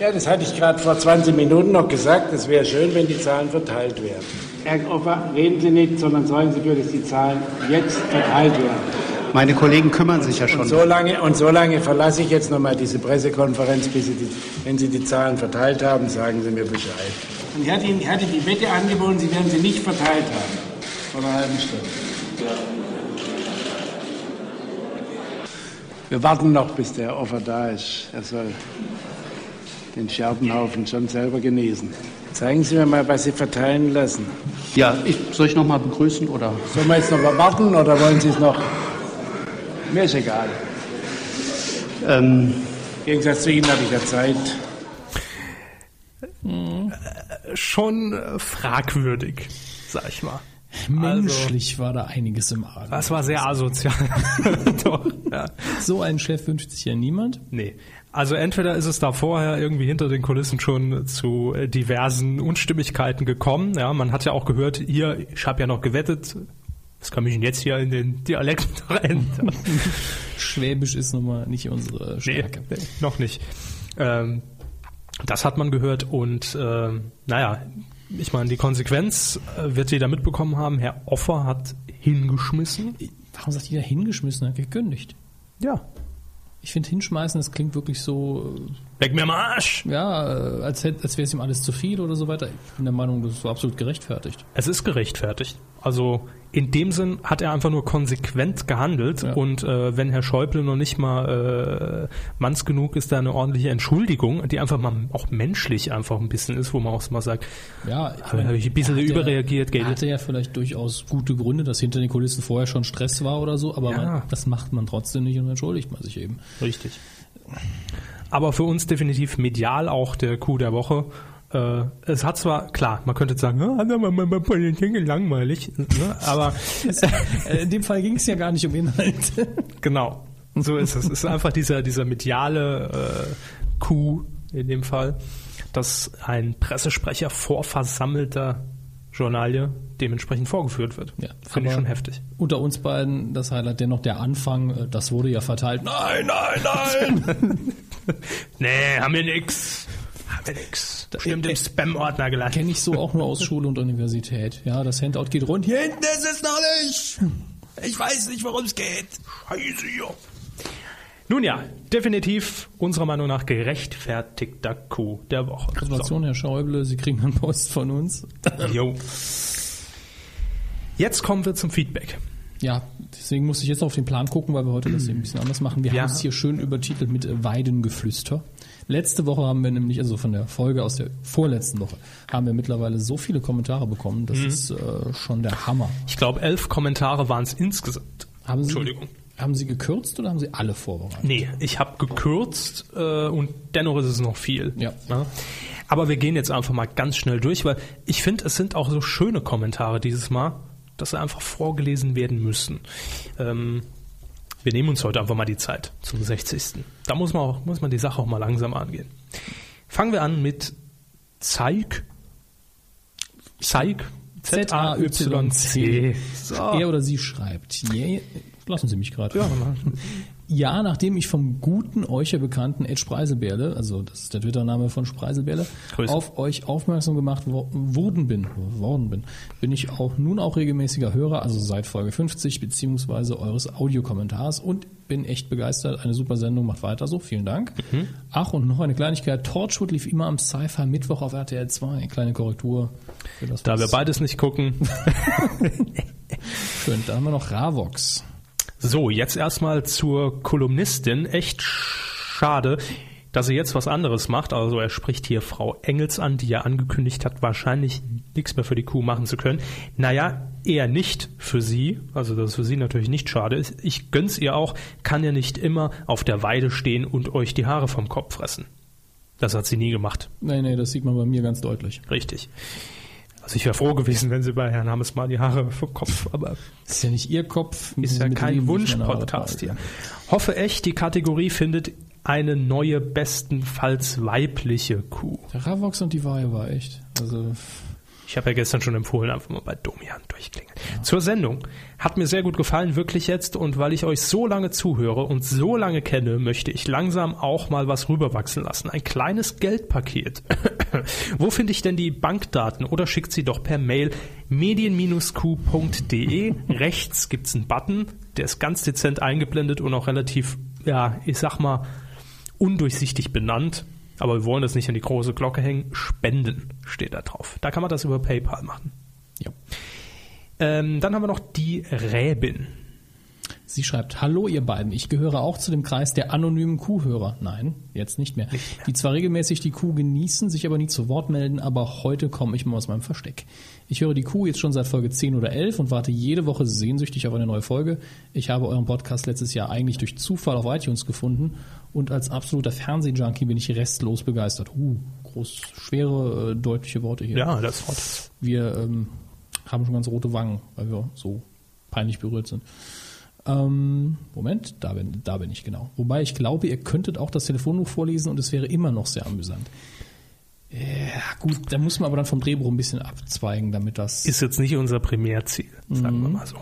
Ja, das hatte ich gerade vor 20 Minuten noch gesagt. Es wäre schön, wenn die Zahlen verteilt werden. Herr Offer, reden Sie nicht, sondern sorgen Sie dafür, dass die Zahlen jetzt verteilt werden. Meine Kollegen kümmern sich ja schon. Und so lange, und so lange verlasse ich jetzt nochmal diese Pressekonferenz, bis Sie die, wenn Sie die Zahlen verteilt haben, sagen Sie mir Bescheid. Und ich hatte Ihnen ich hatte die Wette angeboten, Sie werden sie nicht verteilt haben. Vor einer halben Stunde. Wir warten noch, bis der Offer da ist. Er soll den Scherbenhaufen schon selber genießen. Zeigen Sie mir mal, was Sie verteilen lassen. Ja, ich, soll ich noch mal begrüßen oder? Sollen wir jetzt noch mal warten oder wollen Sie es noch? Mir ist egal. Ähm, Im Gegensatz zu Ihnen habe ich ja Zeit. Schon fragwürdig, sag ich mal. Menschlich war da einiges im Argen. Das war sehr asozial. Doch, ja. So einen Chef wünscht sich ja niemand. Nee. Also entweder ist es da vorher irgendwie hinter den Kulissen schon zu diversen Unstimmigkeiten gekommen. Ja, man hat ja auch gehört, hier, ich habe ja noch gewettet, was kann mich jetzt hier in den Dialekt ändern? Schwäbisch ist nun mal nicht unsere Stärke. nee, noch nicht. Ähm, das hat man gehört und ähm, naja, ich meine, die Konsequenz äh, wird jeder mitbekommen haben. Herr Offer hat hingeschmissen. Warum sagt jeder hingeschmissen, hat gekündigt? Ja. Ich finde hinschmeißen, das klingt wirklich so, Weg mir am Arsch! ja, äh, als, hätt- als wäre es ihm alles zu viel oder so weiter. Ich bin der Meinung, das war absolut gerechtfertigt. Es ist gerechtfertigt. Also in dem Sinn hat er einfach nur konsequent gehandelt Ja. und äh, wenn Herr Schäuble noch nicht mal äh, manns genug ist, da eine ordentliche Entschuldigung, die einfach mal auch menschlich einfach ein bisschen ist, wo man auch mal sagt, Ja, ich habe ich ein bisschen er überreagiert, Er hatte ja vielleicht durchaus gute Gründe, dass hinter den Kulissen vorher schon Stress war oder so, aber Ja. man, das macht man trotzdem nicht und entschuldigt man sich eben. Richtig. Aber für uns definitiv medial auch der Coup der Woche. Äh, es hat zwar, klar, man könnte jetzt sagen, ah, Politik ist langweilig, ne? aber Äh, In dem Fall ging es ja gar nicht um Inhalte. Genau, so ist es. Es ist einfach dieser, dieser mediale äh, Coup in dem Fall, dass ein Pressesprecher vor versammelter Journalie dementsprechend vorgeführt wird. Ja, Finde ich schon heftig. Unter uns beiden das Highlight dennoch der Anfang, äh, das wurde ja verteilt. Nein, nein, nein! Nee, haben wir nix. Haben wir nix. Bestimmt im Spam-Ordner gelassen. Kenne ich so auch nur aus Schule und Universität. Ja, das Handout geht rund. Hier hinten ist es noch nicht! Ich weiß nicht, worum es geht. Scheiße, ja. Nun ja, definitiv unserer Meinung nach gerechtfertigter Coup der Woche. Gratulation, Herr Schäuble, Sie kriegen dann Post von uns. So. Jo. Jetzt kommen wir zum Feedback. Ja, deswegen muss ich jetzt auf den Plan gucken, weil wir heute das hier ein bisschen anders machen. Wir Ja. haben es hier schön übertitelt mit Weidengeflüster. Letzte Woche haben wir nämlich, also von der Folge aus der vorletzten Woche, haben wir mittlerweile so viele Kommentare bekommen. Das ist äh, schon der Hammer. Ich glaube, elf Kommentare waren es insgesamt. Haben Sie, Entschuldigung. Haben Sie gekürzt oder haben Sie alle vorbereitet? Nee, ich habe gekürzt äh, und dennoch ist es noch viel. Ja. Ja. Aber wir gehen jetzt einfach mal ganz schnell durch, weil ich finde, es sind auch so schöne Kommentare dieses Mal, dass sie einfach vorgelesen werden müssen. Ähm, wir nehmen uns heute einfach mal die Zeit zum 60. Da muss man, auch, muss man die Sache auch mal langsam angehen. Fangen wir an mit Zeig. Zeig. Z-A-Y-C. So. Er oder sie schreibt. Yeah. Lassen Sie mich gerade. Ja, Ja, nachdem ich vom guten euch ja bekannten Ed Spreiselbärle, also das ist der Twitter-Name von Spreiselbärle, Grüße. auf euch aufmerksam gemacht wo, worden bin, worden bin, bin ich auch nun auch regelmäßiger Hörer, also seit Folge 50 beziehungsweise eures Audiokommentars und bin echt begeistert. Eine super Sendung, macht weiter so, vielen Dank. Mhm. Ach und noch eine Kleinigkeit: Torchwood lief immer am Sci-Fi Mittwoch auf RTL 2. Kleine Korrektur. Für das, Da wir beides nicht gucken. Schön. Da haben wir noch Ravox. So, jetzt erstmal zur Kolumnistin. Echt schade, dass sie jetzt was anderes macht. Also er spricht hier Frau Engels an, die ja angekündigt hat, wahrscheinlich nichts mehr für die Kuh machen zu können. Naja, eher nicht für sie. Also das ist für sie natürlich nicht schade. Ich gönn's ihr auch, kann ja nicht immer auf der Weide stehen und euch die Haare vom Kopf fressen. Das hat sie nie gemacht. Nee, nee, das sieht man bei mir ganz deutlich. Richtig. Also ich wäre froh gewesen, wenn sie bei Herrn Hammes mal die Haare vom Kopf, aber ist ja nicht ihr Kopf. ist ja kein Wunsch-Podcast hier. Hoffe echt, die Kategorie findet eine neue, bestenfalls weibliche Kuh. Der Ravox und die Weihe war echt. Also, Ich habe ja gestern schon empfohlen, einfach mal bei Domian durchklingeln. Zur Sendung. Hat mir sehr gut gefallen, wirklich jetzt. Und weil ich euch so lange zuhöre und so lange kenne, möchte ich langsam auch mal was rüberwachsen lassen. Ein kleines Geldpaket. Wo finde ich denn die Bankdaten? Oder schickt sie doch per Mail medien-q.de. Rechts gibt's einen Button, der ist ganz dezent eingeblendet und auch relativ, ja, ich sag mal, undurchsichtig benannt. Aber wir wollen das nicht an die große Glocke hängen. Spenden steht da drauf. Da kann man das über PayPal machen. ja. Ähm, dann haben wir noch die Räbin. Sie schreibt, hallo ihr beiden, ich gehöre auch zu dem Kreis der anonymen Kuhhörer. Nein, jetzt nicht mehr. Die zwar regelmäßig die Kuh genießen, sich aber nie zu Wort melden, aber heute komme ich mal aus meinem Versteck. Ich höre die Kuh jetzt schon seit Folge 10 oder 11 und warte jede Woche sehnsüchtig auf eine neue Folge. Ich habe euren Podcast letztes Jahr eigentlich durch Zufall auf iTunes gefunden und als absoluter Fernsehjunkie bin ich restlos begeistert. Uh, groß, schwere, äh, deutliche Worte hier. Ja, das Wort. Wir ähm, haben schon ganz rote Wangen, weil wir so peinlich berührt sind. Ähm, Moment, da bin, da bin ich genau. Wobei ich glaube, ihr könntet auch das Telefonbuch vorlesen und es wäre immer noch sehr amüsant. Ja, gut, da muss man aber dann vom Drehbuch ein bisschen abzweigen, damit das. Ist jetzt nicht unser Primärziel, sagen wir mal so.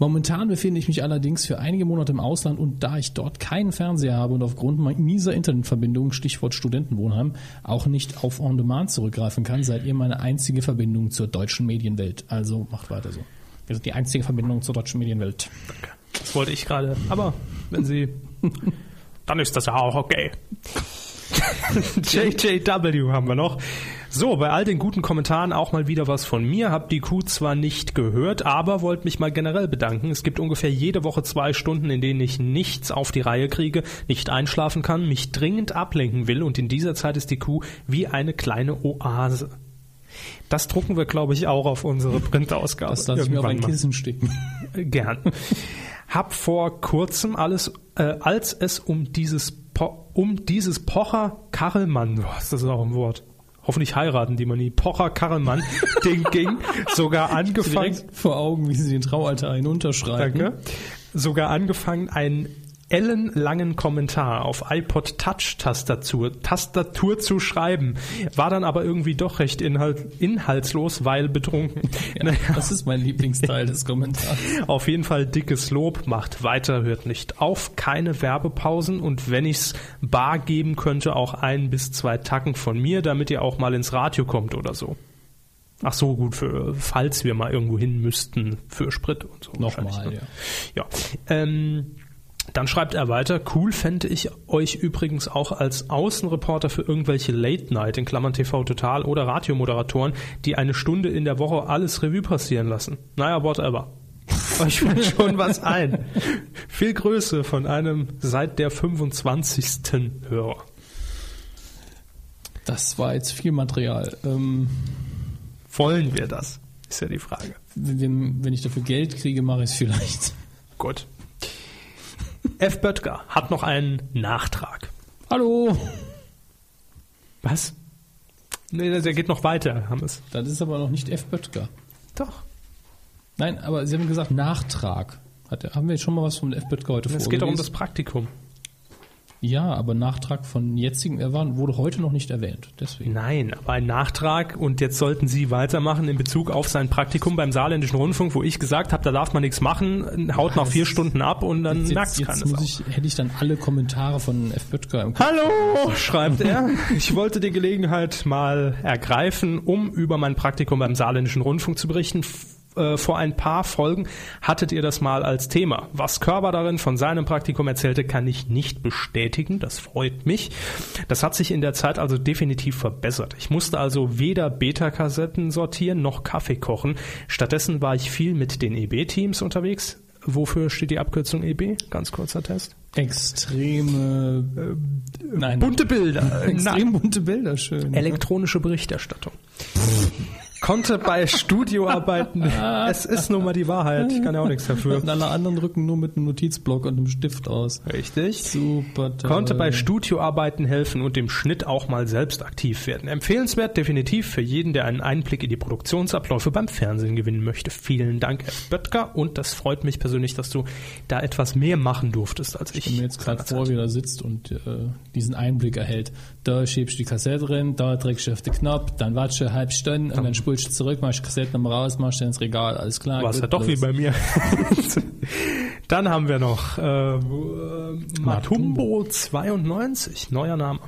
Momentan befinde ich mich allerdings für einige Monate im Ausland und da ich dort keinen Fernseher habe und aufgrund mieser Internetverbindung, Stichwort Studentenwohnheim, auch nicht auf On-Demand zurückgreifen kann, seid ihr meine einzige Verbindung zur deutschen Medienwelt. Also macht weiter so. Wir sind die einzige Verbindung zur deutschen Medienwelt. Das wollte ich gerade. Aber wenn Sie. dann ist das ja auch okay. JJW haben wir noch. So, bei all den guten Kommentaren auch mal wieder was von mir. Hab die Kuh zwar nicht gehört, aber wollte mich mal generell bedanken. Es gibt ungefähr jede Woche zwei Stunden, in denen ich nichts auf die Reihe kriege, nicht einschlafen kann, mich dringend ablenken will und in dieser Zeit ist die Kuh wie eine kleine Oase. Das drucken wir, glaube ich, auch auf unsere Printausgabe. Das lasse ich mir auf ein. Kissen sticken. Gern. Hab vor kurzem alles, äh, als es um dieses po um dieses Pocher Karelmann, boah, ist das auch ein Wort. Hoffentlich heiraten die man nie. Pocher Karelmann Ding ging, sogar angefangen. Direkt vor Augen, wie sie den Traualtar hinunterschreiben. Danke. Sogar angefangen, ein ellenlangen Kommentar auf iPod Touch Tastatur, Tastatur zu schreiben, war dann aber irgendwie doch recht inhalt, inhaltslos, weil betrunken. Ja, das ist mein Lieblingsteil des Kommentars. Auf jeden Fall dickes Lob, macht weiter, hört nicht auf, keine Werbepausen und wenn ich's bar geben könnte, auch ein bis zwei Tacken von mir, damit ihr auch mal ins Radio kommt oder so. Ach so, gut, für, falls wir mal irgendwo hin müssten für Sprit und so. Nochmal, ja. Ja. Ähm, dann schreibt er weiter, cool fände ich euch übrigens auch als Außenreporter für irgendwelche Late Night, in Klammern TV Total oder Radiomoderatoren, die eine Stunde in der Woche alles Revue passieren lassen. Naja, whatever. Euch fällt schon was ein. Viel Größe von einem seit der 25. Hörer. Das war jetzt viel Material. Ähm, Wollen wir das? Ist ja die Frage. wenn, wenn ich dafür Geld kriege, mache ich es vielleicht. Gut. F. Böttger hat noch einen Nachtrag. Hallo! Was? Nee, der geht noch weiter, Hammes. Das ist aber noch nicht F. Böttger. Doch. Nein, aber Sie haben gesagt Nachtrag. Hat, haben wir jetzt schon mal was vom F. Böttger heute Es geht doch um das vorgelesen? Praktikum. Ja, aber Nachtrag von jetzigen, er war, wurde heute noch nicht erwähnt. Deswegen. Nein, aber ein Nachtrag und jetzt sollten Sie weitermachen in Bezug auf sein Praktikum beim Saarländischen Rundfunk, wo ich gesagt habe, da darf man nichts machen, haut nach vier Stunden ab und dann Jetzt, merkt es jetzt keiner. muss Sau. ich, hätte ich dann alle Kommentare von F. Böttger im Kopf. Hallo, schreibt er. Ich wollte die Gelegenheit mal ergreifen, um über mein Praktikum beim Saarländischen Rundfunk zu berichten. Äh, Vor ein paar Folgen hattet ihr das mal als Thema. Was Körber darin von seinem Praktikum erzählte, kann ich nicht bestätigen. Das freut mich. Das hat sich in der Zeit also definitiv verbessert. Ich musste also weder Beta-Kassetten sortieren noch Kaffee kochen. Stattdessen war ich viel mit den EB-Teams unterwegs. Wofür steht die Abkürzung EB? Ganz kurzer Test. Extreme, äh, nein, Bunte Bilder. extrem bunte Bilder, schön. elektronische Berichterstattung. Konnte bei Studioarbeiten, es ist nun mal die Wahrheit, ich kann ja auch nichts dafür. Und alle anderen rücken nur mit einem Notizblock und einem Stift aus. Richtig. Super. Toll. Konnte bei Studioarbeiten helfen und im Schnitt auch mal selbst aktiv werden. Empfehlenswert definitiv für jeden, der einen Einblick in die Produktionsabläufe beim Fernsehen gewinnen möchte. Vielen Dank, Herr Böttger, und das freut mich persönlich, dass du da etwas mehr machen durftest als ich. Ich stelle mir jetzt gerade vor, wie er da sitzt und äh, diesen Einblick erhält. Da schiebst du die Kassette drin, da drückst du auf den Knopf, dann wartest du eine halbe Stunde und dann spulst du zurück, machst die Kassette nochmal raus, machst du ins Regal, alles klar. War es ja doch wie los. bei mir. Dann haben wir noch äh, äh, Matumbo 92, neuer Name.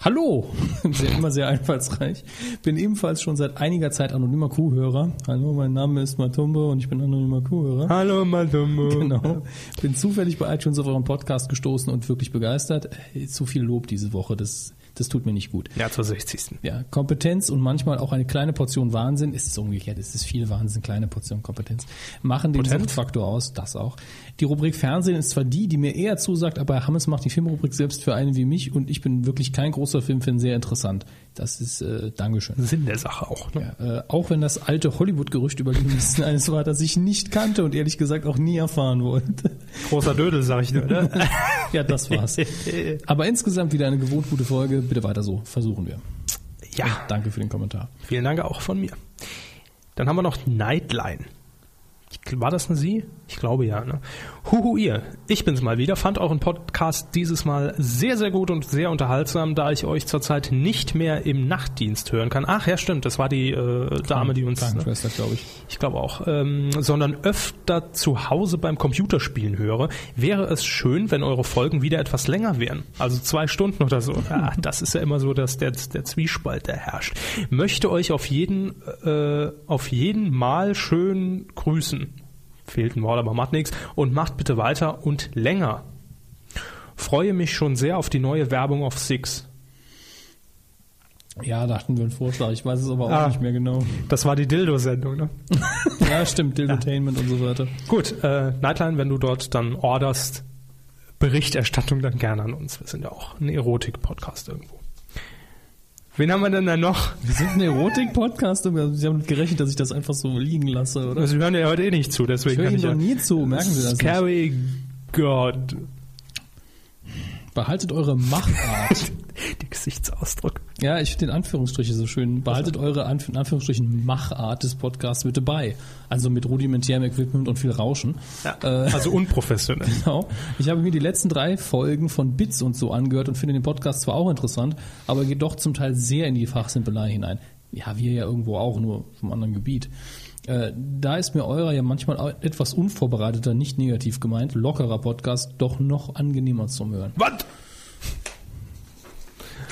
Hallo! Sehr, immer sehr einfallsreich. Bin ebenfalls schon seit einiger Zeit anonymer Kuhhörer. Hallo, mein Name ist Matumbo und ich bin anonymer Kuhhörer. Hallo Matumbo. Genau. Bin zufällig bei iTunes auf euren Podcast gestoßen und wirklich begeistert. Äh, Zu viel Lob diese Woche, das, das tut mir nicht gut. Ja, zur 60. Ja, Kompetenz und manchmal auch eine kleine Portion Wahnsinn, es ist umgekehrt, es ist viel Wahnsinn, kleine Portion Kompetenz, machen den? Suchtfaktor aus, das auch. Die Rubrik Fernsehen ist zwar die, die mir eher zusagt, aber Herr Hammes macht die Filmrubrik selbst für einen wie mich und ich bin wirklich kein großer Filmfan, sehr interessant. Das ist, äh, Dankeschön. Sinn der Sache auch. Ne? Ja, äh, auch wenn das alte Hollywood-Gerücht über die Listen eines war, das ich nicht kannte und ehrlich gesagt auch nie erfahren wollte. Großer Dödel, sag ich nur. Ne? ja, das war's. Aber insgesamt wieder eine gewohnt gute Folge. Bitte weiter so. Versuchen wir. ja, Danke für den Kommentar. vielen Dank auch von mir. Dann haben wir noch Nightline. War das eine Sie? Ich glaube ja. Ne? Huhu ihr, ich bin's mal wieder, fand euren Podcast dieses Mal sehr, sehr gut und sehr unterhaltsam, da ich euch zurzeit nicht mehr im Nachtdienst hören kann. Ach ja, stimmt, das war die äh, Dame, die uns... Ne? Krankenschwester, glaube ich. Ich glaube auch. Ähm, sondern öfter zu Hause beim Computerspielen höre, wäre es schön, wenn eure Folgen wieder etwas länger wären. Also zwei Stunden oder so. Ja, das ist ja immer so, dass der, der Zwiespalt, der herrscht. Möchte euch auf jeden, äh, auf jeden Mal schön grüßen. Fehlt ein Wort, aber macht nichts. Und macht bitte weiter und länger. Freue mich schon sehr auf die neue Werbung auf Six. Ja, da hatten wir einen Vorschlag. Ich weiß es aber auch Ah. nicht mehr genau. Das war die Dildo-Sendung, ne? Ja, stimmt. Dildotainment und so weiter. Gut, äh, Nightline, wenn du dort dann orderst, Berichterstattung dann gerne an uns. Wir sind ja auch ein Erotik-Podcast irgendwo. Wen haben wir denn da noch? Wir sind ein Erotik-Podcast. und Sie haben gerechnet, dass ich das einfach so liegen lasse, oder? Sie hören ja heute eh nicht zu, Ich deswegen höre Ihnen ich doch ja... nie zu. Merken Sie das nicht. Scary God. Behaltet eure Machart. Der Gesichtsausdruck. Ja, ich finde den Anführungsstriche so schön. Behaltet eure Anf Anführungsstrichen Machart des Podcasts bitte bei. Also mit rudimentärem Equipment und viel Rauschen. Ja, Äh, also unprofessionell. Genau. Ich habe mir die letzten drei Folgen von Bits und so angehört und finde den Podcast zwar auch interessant, aber geht doch zum Teil sehr in die Fachsimpelei hinein. Ja, wir ja irgendwo auch, nur vom anderen Gebiet. Äh, da ist mir eurer ja manchmal etwas unvorbereiteter, nicht negativ gemeint, lockerer Podcast doch noch angenehmer zum Hören. Was?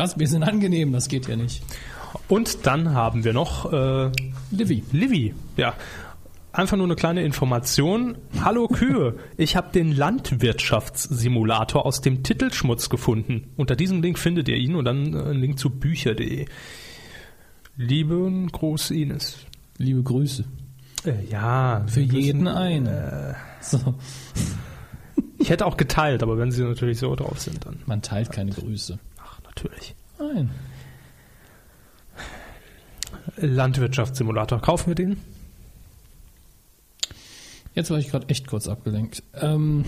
Was? Wir sind angenehm, das geht ja nicht. Und dann haben wir noch äh, Livy. Livy. Ja. Einfach nur eine kleine Information. Hallo Kühe, ich habe den Landwirtschaftssimulator aus dem Titelschmutz gefunden. Unter diesem Link findet ihr ihn und dann äh, einen Link zu bücher.de. Lieben Gruß Ines. Liebe Grüße. Äh, ja, Für jeden müssen- einen. So. Ich hätte auch geteilt, aber wenn sie natürlich so drauf sind, dann. Man teilt keine Grüße. Natürlich. Nein. Landwirtschaftssimulator. Kaufen wir den? Jetzt war ich gerade echt kurz abgelenkt. Ähm,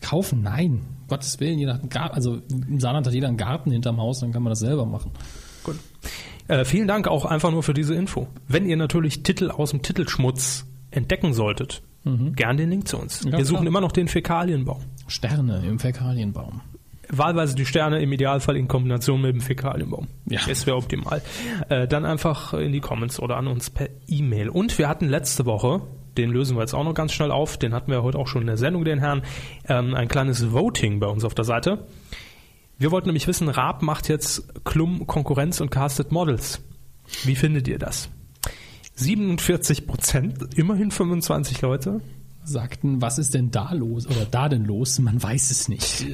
kaufen? Nein. Gottes Willen, jeder hat einen Garten. Also im Saarland hat jeder einen Garten hinterm Haus, dann kann man das selber machen. Gut. Äh, vielen Dank auch einfach nur für diese Info. Wenn ihr natürlich Titel aus dem Titelschmutz entdecken solltet, gern den Link zu uns. Ja, wir suchen klar. immer noch den Fäkalienbaum. Sterne im Fäkalienbaum. Wahlweise die Sterne im Idealfall in Kombination mit dem Fäkalienbaum. Ja. Das wäre optimal. Äh, dann einfach in die Comments oder an uns per E-Mail. Und wir hatten letzte Woche, den lösen wir jetzt auch noch ganz schnell auf, den hatten wir heute auch schon in der Sendung, den Herrn, ähm, ein kleines Voting bei uns auf der Seite. Wir wollten nämlich wissen, Raab macht jetzt Klum Konkurrenz und castet Models. Wie findet ihr das? 47 Prozent, immerhin 25 Leute. Sagten, was ist denn da los oder da denn los? Man weiß es nicht.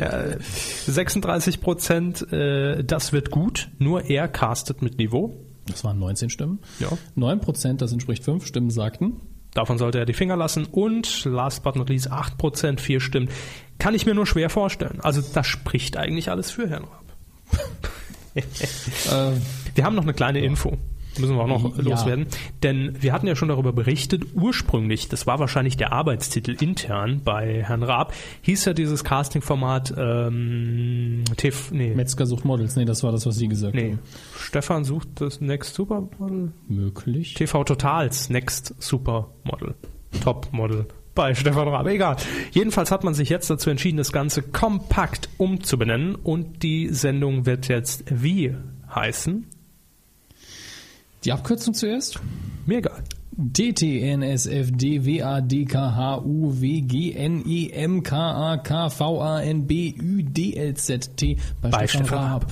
36 Prozent, äh, das wird gut, nur er castet mit Niveau. Das waren 19 Stimmen. Ja. 9 Prozent, das entspricht 5 Stimmen, sagten, Davon sollte er die Finger lassen. Und last but not least 8 Prozent, 4 Stimmen. Kann ich mir nur schwer vorstellen. Also das spricht eigentlich alles für Herrn Raab. äh, Wir haben noch eine kleine Info. Müssen wir auch noch Ja. loswerden. Denn wir hatten ja schon darüber berichtet, ursprünglich, das war wahrscheinlich der Arbeitstitel intern bei Herrn Raab, hieß ja dieses Castingformat ähm, TV, nee, Metzger sucht Models. Nee, das war das, was Sie gesagt nee. haben. Stefan sucht das Next Supermodel. Möglich. TV Totals Next Supermodel. Topmodel bei Stefan Raab. Egal. Jedenfalls hat man sich jetzt dazu entschieden, das Ganze kompakt umzubenennen und die Sendung wird jetzt wie heißen? Die Abkürzung zuerst? Mir egal. DTNSFDWADKHUWGNEMKAKVANBÜDLZT bei, Bei Stefan Stefan Raab.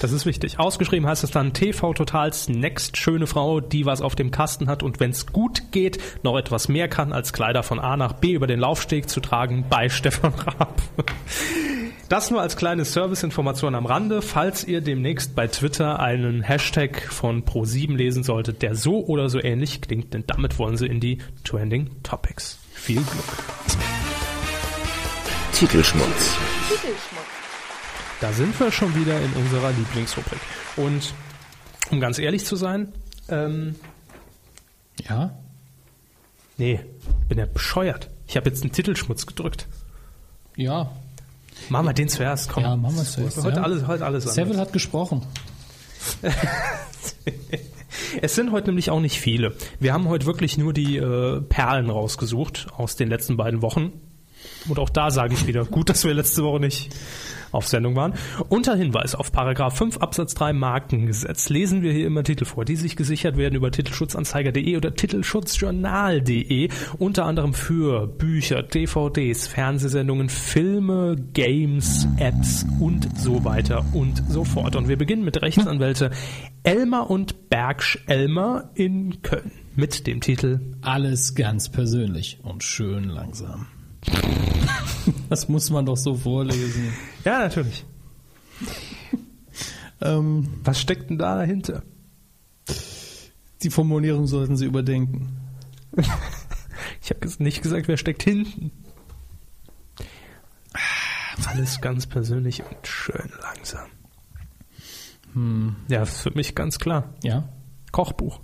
Das ist wichtig. Ausgeschrieben heißt es dann TV Totals Next schöne Frau, die was auf dem Kasten hat und wenn es gut geht, noch etwas mehr kann, als Kleider von A nach B über den Laufsteg zu tragen bei Stefan Raab. Das nur als kleine Serviceinformation am Rande, falls ihr demnächst bei Twitter einen Hashtag von Pro7 lesen solltet, der so oder so ähnlich klingt, denn damit wollen sie in die Trending Topics. Viel Glück. Titelschmutz. Da sind wir schon wieder in unserer Lieblingsrubrik. Und um ganz ehrlich zu sein, ähm, Ja? nee, bin ja bescheuert. Ich habe jetzt einen Titelschmutz gedrückt. Ja. Machen wir den zuerst, komm. Ja, machen wir zuerst, Heute ja. alles, heute alles Seville anders. hat gesprochen. Es sind heute nämlich auch nicht viele. Wir haben heute wirklich nur die äh, Perlen rausgesucht aus den letzten beiden Wochen. Und auch da sage ich wieder, gut, dass wir letzte Woche nicht auf Sendung waren. Unter Hinweis auf Paragraph 5 Absatz 3 Markengesetz lesen wir hier immer Titel vor, die sich gesichert werden über titelschutzanzeiger.de oder titelschutzjournal.de, unter anderem für Bücher, DVDs, Fernsehsendungen, Filme, Games, Apps und so weiter und so fort. Und wir beginnen mit Rechtsanwälte Elmer und Bergsch Elmer in Köln mit dem Titel Alles ganz persönlich und schön langsam. Das muss man doch so vorlesen. Ja, natürlich. Ähm, Was steckt denn da dahinter? die Formulierung sollten Sie überdenken. Ich habe nicht gesagt, wer steckt hinten. Alles ganz persönlich und schön langsam. Ja, das ist für mich ganz klar. Ja? Kochbuch.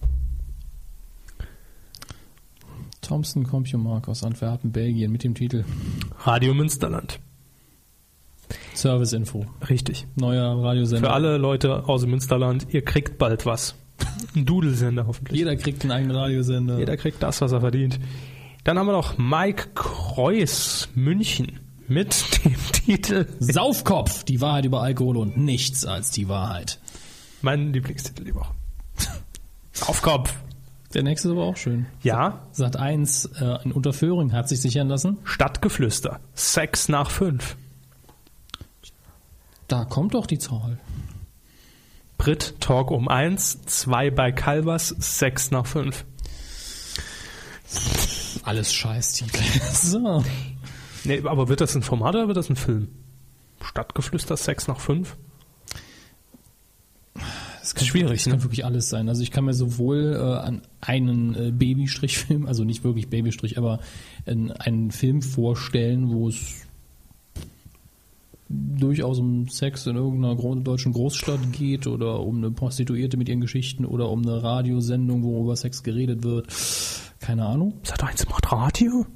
Thompson Compumark aus Antwerpen, Belgien mit dem Titel Radio Münsterland. Service-Info. Richtig. Neuer Radiosender. Für alle Leute aus dem Münsterland, ihr kriegt bald was. Ein Dudelsender hoffentlich. Jeder kriegt einen eigenen Radiosender. Jeder kriegt das, was er verdient. Dann haben wir noch Mike Kreuz, München, mit dem Titel, Saufkopf, die Wahrheit über Alkohol und nichts als die Wahrheit. mein Lieblingstitel die Woche. Der nächste ist aber auch schön. Ja, Sat 1 äh, in Unterföhring hat sich sichern lassen. Stadtgeflüster. Sex nach fünf. Da kommt doch die Zahl. Brit Talk um eins, zwei bei Calvas, sechs nach fünf. Alles Scheißtitel. so. Nee, aber wird das ein Format oder wird das ein Film? Stadtgeflüster, Sex nach fünf? Das kann, schwierig, Das ne? kann wirklich alles sein. Also ich kann mir sowohl äh, an einen äh, Babystrichfilm, also nicht wirklich Babystrich, aber in einen Film vorstellen, wo es durchaus um Sex in irgendeiner deutschen Großstadt geht oder um eine Prostituierte mit ihren Geschichten oder um eine Radiosendung, wo über Sex geredet wird. Keine Ahnung. Sat eins macht Radio?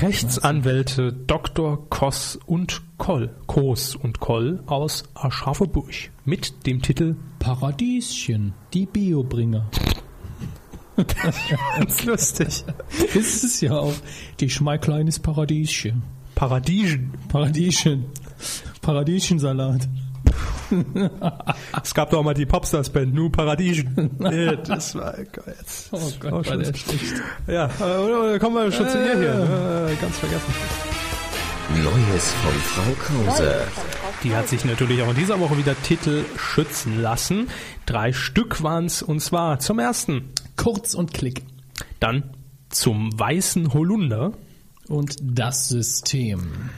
Rechtsanwälte Dr. Koss und Koll, Koss und Koll aus Aschaffenburg mit dem Titel Paradieschen, die Biobringer. Ganz lustig. Das ist ja auch die mein kleines Paradieschen. Paradiesen. Paradieschen. Paradieschensalat. Es gab doch mal die Popstars-Band, Nu Paradiesen. nee, das war geil. Oh Gott, war schon- der schlecht. Ja, äh, kommen wir schon zu ihr hier. Äh, ganz vergessen. Neues von Frau Krause. Die hat sich natürlich auch in dieser Woche wieder Titel schützen lassen. Drei Stück waren's und zwar zum ersten, Kurz und Klick. dann zum weißen Holunder. Und das System.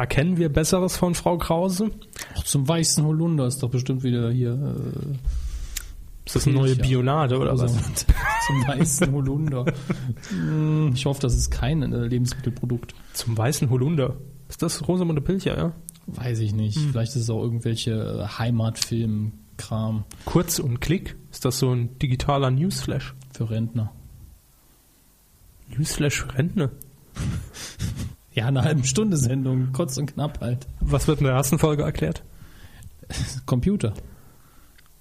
Da kennen wir Besseres von Frau Krause. Auch zum weißen Holunder ist doch bestimmt wieder hier äh, Ist das eine neue ja. Bionade oder also, was? zum weißen Holunder. Hm, ich hoffe, das ist kein äh, Lebensmittelprodukt. Zum weißen Holunder. Ist das Rosamunde Pilcher, ja? Weiß ich nicht. Vielleicht ist es auch irgendwelche äh, Heimatfilm-Kram Kurz und Klick. Ist das so ein digitaler Newsflash? für Rentner. Newsflash für Rentner? Ja, eine halbe Stunde Sendung, kurz und knapp halt. Was wird in der ersten Folge erklärt? Computer.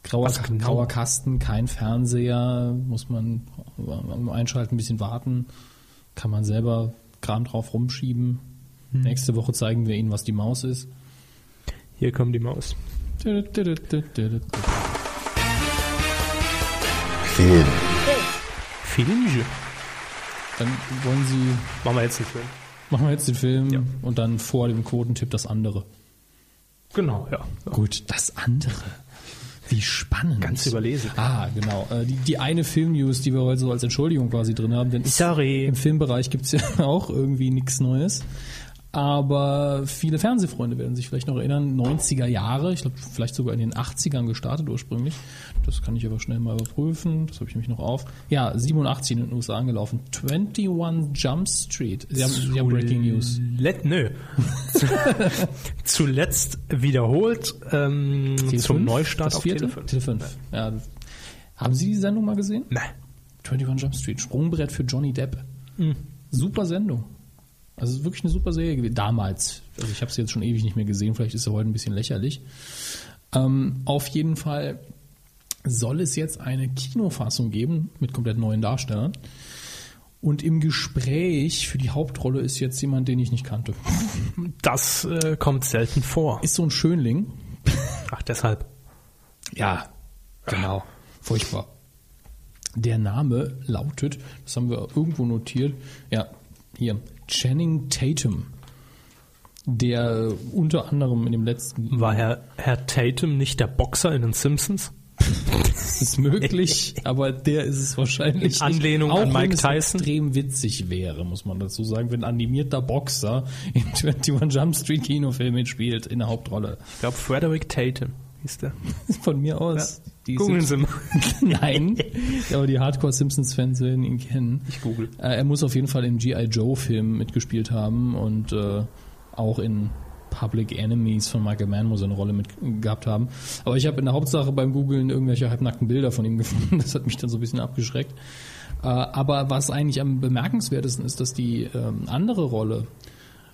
Grauer, genau? grauer Kasten, kein Fernseher, muss man beim Einschalten ein bisschen warten, kann man selber Kram drauf rumschieben. Hm. Nächste Woche zeigen wir Ihnen, was die Maus ist. Hier kommt die Maus. Film. Filmje. Dann wollen Sie, Machen wir jetzt einen Film. Machen wir jetzt den Film und dann vor dem Quotentipp das andere. Genau, ja. ja. Gut, das andere. Wie spannend. Ganz überlesen. Ah, genau. Äh, Die, die eine Film-News, die wir heute so als Entschuldigung quasi drin haben, denn Sorry. im Filmbereich gibt's ja auch irgendwie nichts Neues. Aber viele Fernsehfreunde werden sich vielleicht noch erinnern, 90er Jahre, ich glaube vielleicht sogar in den 80ern gestartet ursprünglich. Das kann ich aber schnell mal überprüfen, das habe ich nämlich noch auf. Ja, 87 in den USA angelaufen. 21 Jump Street. Sie haben, Sie haben Breaking News. Let, nö. Zuletzt wiederholt ähm, zum 5? Neustart das auf vierte? Tele 5. Tele 5. Ja. Haben Sie die Sendung mal gesehen? Nein. 21 Jump Street, Sprungbrett für Johnny Depp. Super Sendung. Also es ist wirklich eine super Serie gewesen. Damals. Also ich habe sie jetzt schon ewig nicht mehr gesehen, vielleicht ist sie heute ein bisschen lächerlich. Ähm, auf jeden Fall soll es jetzt eine Kinofassung geben mit komplett neuen Darstellern. Und im Gespräch für die Hauptrolle ist jetzt jemand, den ich nicht kannte. Das äh, kommt selten vor. Ist so ein Schönling. Ach, deshalb. Ja, genau. Furchtbar. Der Name lautet, das haben wir irgendwo notiert, ja, hier, Channing Tatum. Der unter anderem in dem letzten War Herr, Herr Tatum nicht der Boxer in den Simpsons? Das ist möglich, aber der ist es wahrscheinlich. In Anlehnung nicht. an Auch Mike wenn es Tyson? extrem witzig wäre, muss man dazu sagen, wenn ein animierter Boxer im 21 Jump Street Kinofilm mitspielt in der Hauptrolle. Ich glaube, Frederick Tatum hieß der. Von mir aus. Die Googeln Sie mal. Nein, aber die Hardcore-Simpsons-Fans werden ihn kennen. Ich google. Äh, er muss auf jeden Fall im G.I. Joe-Film mitgespielt haben und äh, auch in Public Enemies von Michael Mann muss er eine Rolle mit gehabt haben. Aber ich habe in der Hauptsache beim Googlen irgendwelche halbnackten Bilder von ihm gefunden. Das hat mich dann so ein bisschen abgeschreckt. Äh, aber was eigentlich am bemerkenswertesten ist, dass die ähm, andere Rolle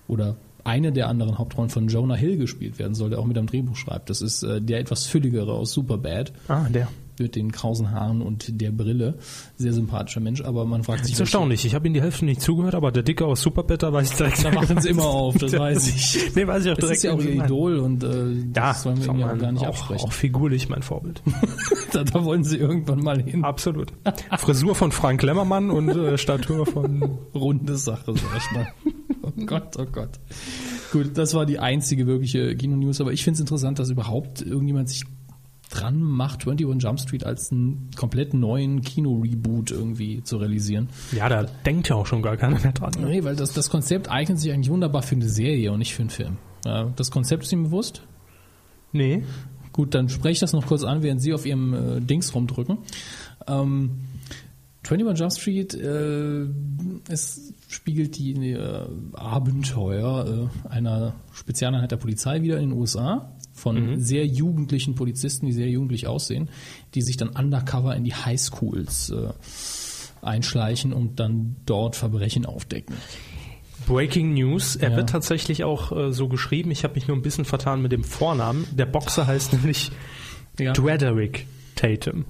oder eine der anderen Hauptrollen von Jonah Hill gespielt werden soll, der auch mit am Drehbuch schreibt. Das ist äh, der etwas fülligere aus Superbad. Ah, der. Mit den krausen Haaren und der Brille. Sehr sympathischer Mensch, aber man fragt sich. Das ist erstaunlich. Ich habe ihm die Hälfte nicht zugehört, aber der Dicke aus Superbad, da weiß ich direkt. Da machen sie immer auf, das weiß ich. nee, weiß ich auch Das direkt. ist ja auch ihr Idol und äh, Ja, das sollen wir ihm ja auch gar nicht auch, absprechen. auch figurlich mein Vorbild. da, da wollen sie irgendwann mal hin. Absolut. Frisur von Frank Lemmermann und äh, Statur von runde Sache, sag ich mal. Oh Gott, oh Gott. Gut, das war die einzige wirkliche Kino-News, aber ich finde es interessant, dass überhaupt irgendjemand sich dran macht, 21 Jump Street als einen komplett neuen Kino-Reboot irgendwie zu realisieren. Ja, da denkt ja auch schon gar keiner mehr dran. Ne? Nee, weil das, das Konzept eignet sich eigentlich wunderbar für eine Serie und nicht für einen Film. Das Konzept ist Ihnen bewusst? Nee. Gut, dann spreche ich das noch kurz an, während Sie auf Ihrem äh, Dings rumdrücken. Ähm, 21 Jump Street, äh, es spiegelt die äh, Abenteuer äh, einer Spezialeinheit der Polizei wieder in den USA von sehr jugendlichen Polizisten, die sehr jugendlich aussehen, die sich dann undercover in die Highschools äh, einschleichen und dann dort Verbrechen aufdecken. Breaking News. Er Ja. wird tatsächlich auch äh, so geschrieben. Ich habe mich nur ein bisschen vertan mit dem Vornamen. Der Boxer heißt nämlich Ja. Drederick Tatum.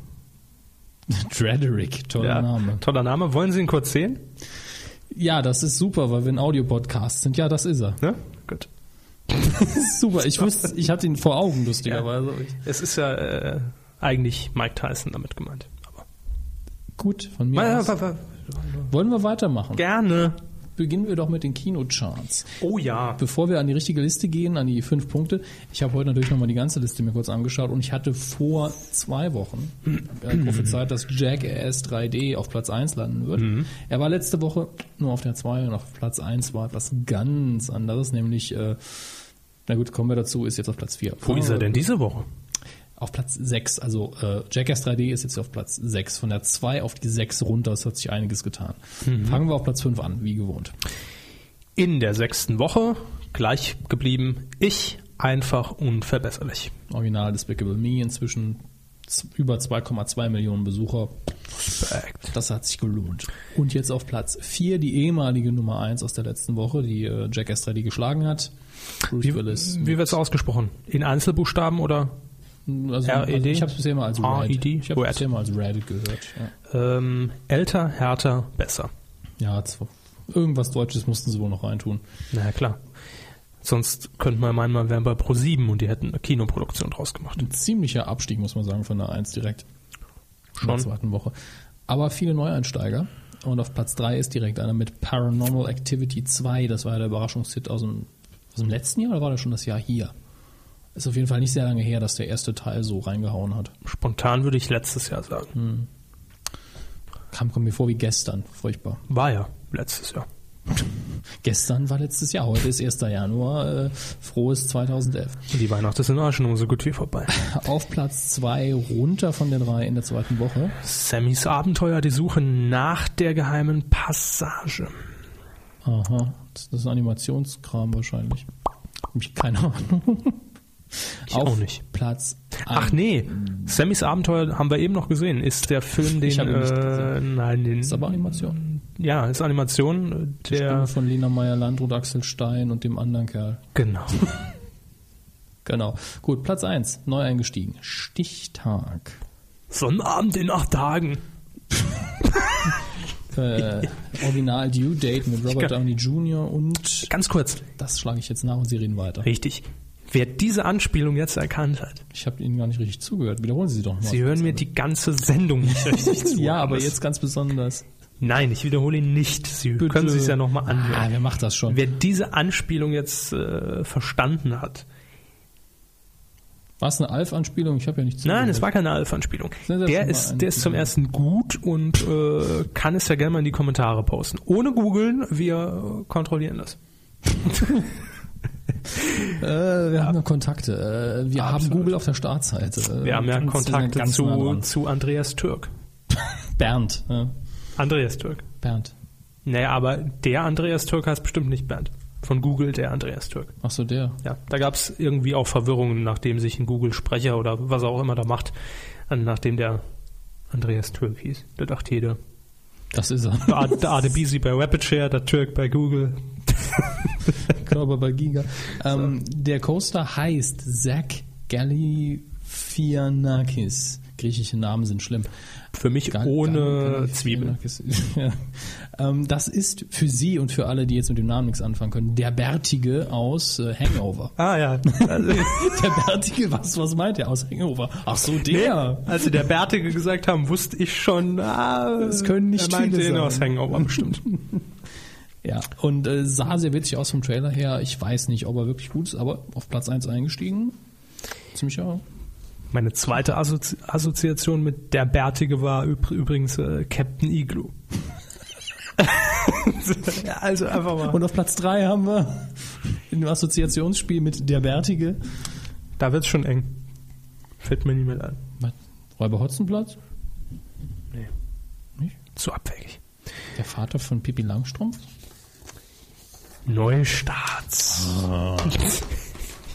Drederick, toller Ja, Name. Toller Name. Wollen Sie ihn kurz sehen? Ja, das ist super, weil wir ein Audiopodcast sind. Ja, das ist er. Ne? Gut. Super, ich wusste, ich hatte ihn vor Augen, lustigerweise. Es ist ja äh, eigentlich Mike Tyson damit gemeint. Aber Gut, von mir Ja, aus. Wollen wir weitermachen? Gerne. Beginnen wir doch mit den Kinocharts. Oh ja. Bevor wir an die richtige Liste gehen, an die fünf Punkte, ich habe heute natürlich nochmal die ganze Liste mir kurz angeschaut und ich hatte vor zwei Wochen äh, prophezeit, dass Jackass 3D auf Platz 1 landen wird. Er war letzte Woche nur auf der 2 und auf Platz 1 war etwas ganz anderes, nämlich, äh, na gut, kommen wir dazu, ist jetzt auf Platz 4. Wo ist er denn diese Woche? Auf Platz 6, also äh, Jackass 3D ist jetzt auf Platz 6. Von der 2 auf die 6 runter, es hat sich einiges getan. Fangen wir auf Platz 5 an, wie gewohnt. In der sechsten Woche gleich geblieben. Ich einfach unverbesserlich. Original Despicable Me, inzwischen über 2,2 Millionen Besucher. Respekt. Das hat sich gelohnt. Und jetzt auf Platz 4 die ehemalige Nummer 1 aus der letzten Woche, die äh, Jackass 3D geschlagen hat. Bruce Wie, Willis. wie wird es ausgesprochen? In Einzelbuchstaben oder Also, RED? also ich habe es bisher mal als Red. RED? Ich habe bisher mal als Red gehört. Ja, ähm, älter, härter, besser? ja irgendwas Deutsches mussten sie wohl noch reintun. Na ja, klar. Sonst könnte man meinen, man wäre bei Pro7 und die hätten eine Kinoproduktion draus gemacht. Ein ziemlicher Abstieg, muss man sagen, von der 1 direkt. In der Schon. zweiten Woche. Aber viele Neueinsteiger. Und auf Platz 3 ist direkt einer mit Paranormal Activity 2. Das war ja der Überraschungshit aus dem, aus dem letzten Jahr oder war das schon das Jahr hier? Ist auf jeden Fall nicht sehr lange her, dass der erste Teil so reingehauen hat. Spontan würde ich letztes Jahr sagen. Kam, kommt mir vor wie gestern. Furchtbar. War ja letztes Jahr. Gestern war letztes Jahr, heute ist 1. Januar. Äh, frohes 2011. Und die Weihnachten sind auch schon so gut wie vorbei. Auf Platz 2 runter von der 3 in der zweiten Woche. Sammys Abenteuer, die Suche nach der geheimen Passage. Aha, das ist Animationskram wahrscheinlich. Hab ich keine Ahnung. Ich Auf auch nicht. Platz Ach nee, Sammys Abenteuer haben wir eben noch gesehen. Ist der Film, den Ich habe ihn nicht äh, nein, den ist aber Animation. ja, ist Animation. Stimme Der von Lena Meyer-Land und Axel Stein und dem anderen Kerl. genau. Genau. Gut, Platz 1, neu eingestiegen. Stichtag. Sonnabend in acht Tagen. Äh, Original Due Date mit Robert Downey Jr. und Ganz kurz. das schlage ich jetzt nach und Sie reden weiter. Richtig. Wer diese Anspielung jetzt erkannt hat, Ich habe Ihnen gar nicht richtig zugehört. Wiederholen Sie sie doch mal. Sie hören mir die ganze Sendung nicht richtig zu. Ja, aber jetzt ganz besonders. Nein, ich wiederhole ihn nicht. Sie Bitte. können sich ja nochmal anhören. Ah, wer macht das schon? Wer diese Anspielung jetzt äh, verstanden hat. War es eine Alf-Anspielung? Ich habe ja nicht zugehört. Nein, es war keine ist Der ist, der ist zum ersten gut und äh, kann es ja gerne mal in die Kommentare posten. Ohne googeln, wir kontrollieren das. Äh, wir haben ja Kontakte. Äh, wir haben Absolut. Google auf der Startseite. Äh, Wir haben ja ganz nah zu, zu Andreas Türk. Bernd. Ja. Andreas Türk. Bernd. Naja, aber der Andreas Türk heißt bestimmt nicht Bernd. Von Google der Andreas Türk. Ach so, der. Ja, da gab es irgendwie auch Verwirrungen, nachdem sich ein Google-Sprecher oder was er auch immer da macht, nachdem der Andreas Türk hieß. Da dachte jeder, Das ist er. der Ad- der Adebisi bei Rapidshare, der Türk bei Google. Körper bei Giga. Ähm, Der Coaster heißt Zach Galifianakis. Griechische Namen sind schlimm. Für mich Gal- ohne Zwiebeln. ja. ähm, das ist für Sie und für alle, die jetzt mit dem Namen nichts anfangen können, der Bärtige aus äh, Hangover. Ah ja. Also, Der Bärtige, was, was meint er aus Hangover? Ach so, der. als sie der Bärtige gesagt haben, wusste ich schon, ah, Es können nicht er meinte ihn sein. aus Hangover bestimmt. Ja, und äh, sah sehr witzig aus vom Trailer her. Ich weiß nicht, ob er wirklich gut ist, aber auf Platz 1 eingestiegen. Ziemlich ja. Meine zweite Assozi Assoziation mit der Bärtige war üb übrigens äh, Captain Igloo. ja, also einfach mal. Und auf Platz 3 haben wir in dem Assoziationsspiel mit der Bärtige. Da wird's schon eng. Fällt mir nicht mehr ein. Was? Räuber Hotzenplotz? Nee. Nicht? Zu abwegig. Der Vater von Pippi Langstrumpf? Neustarts.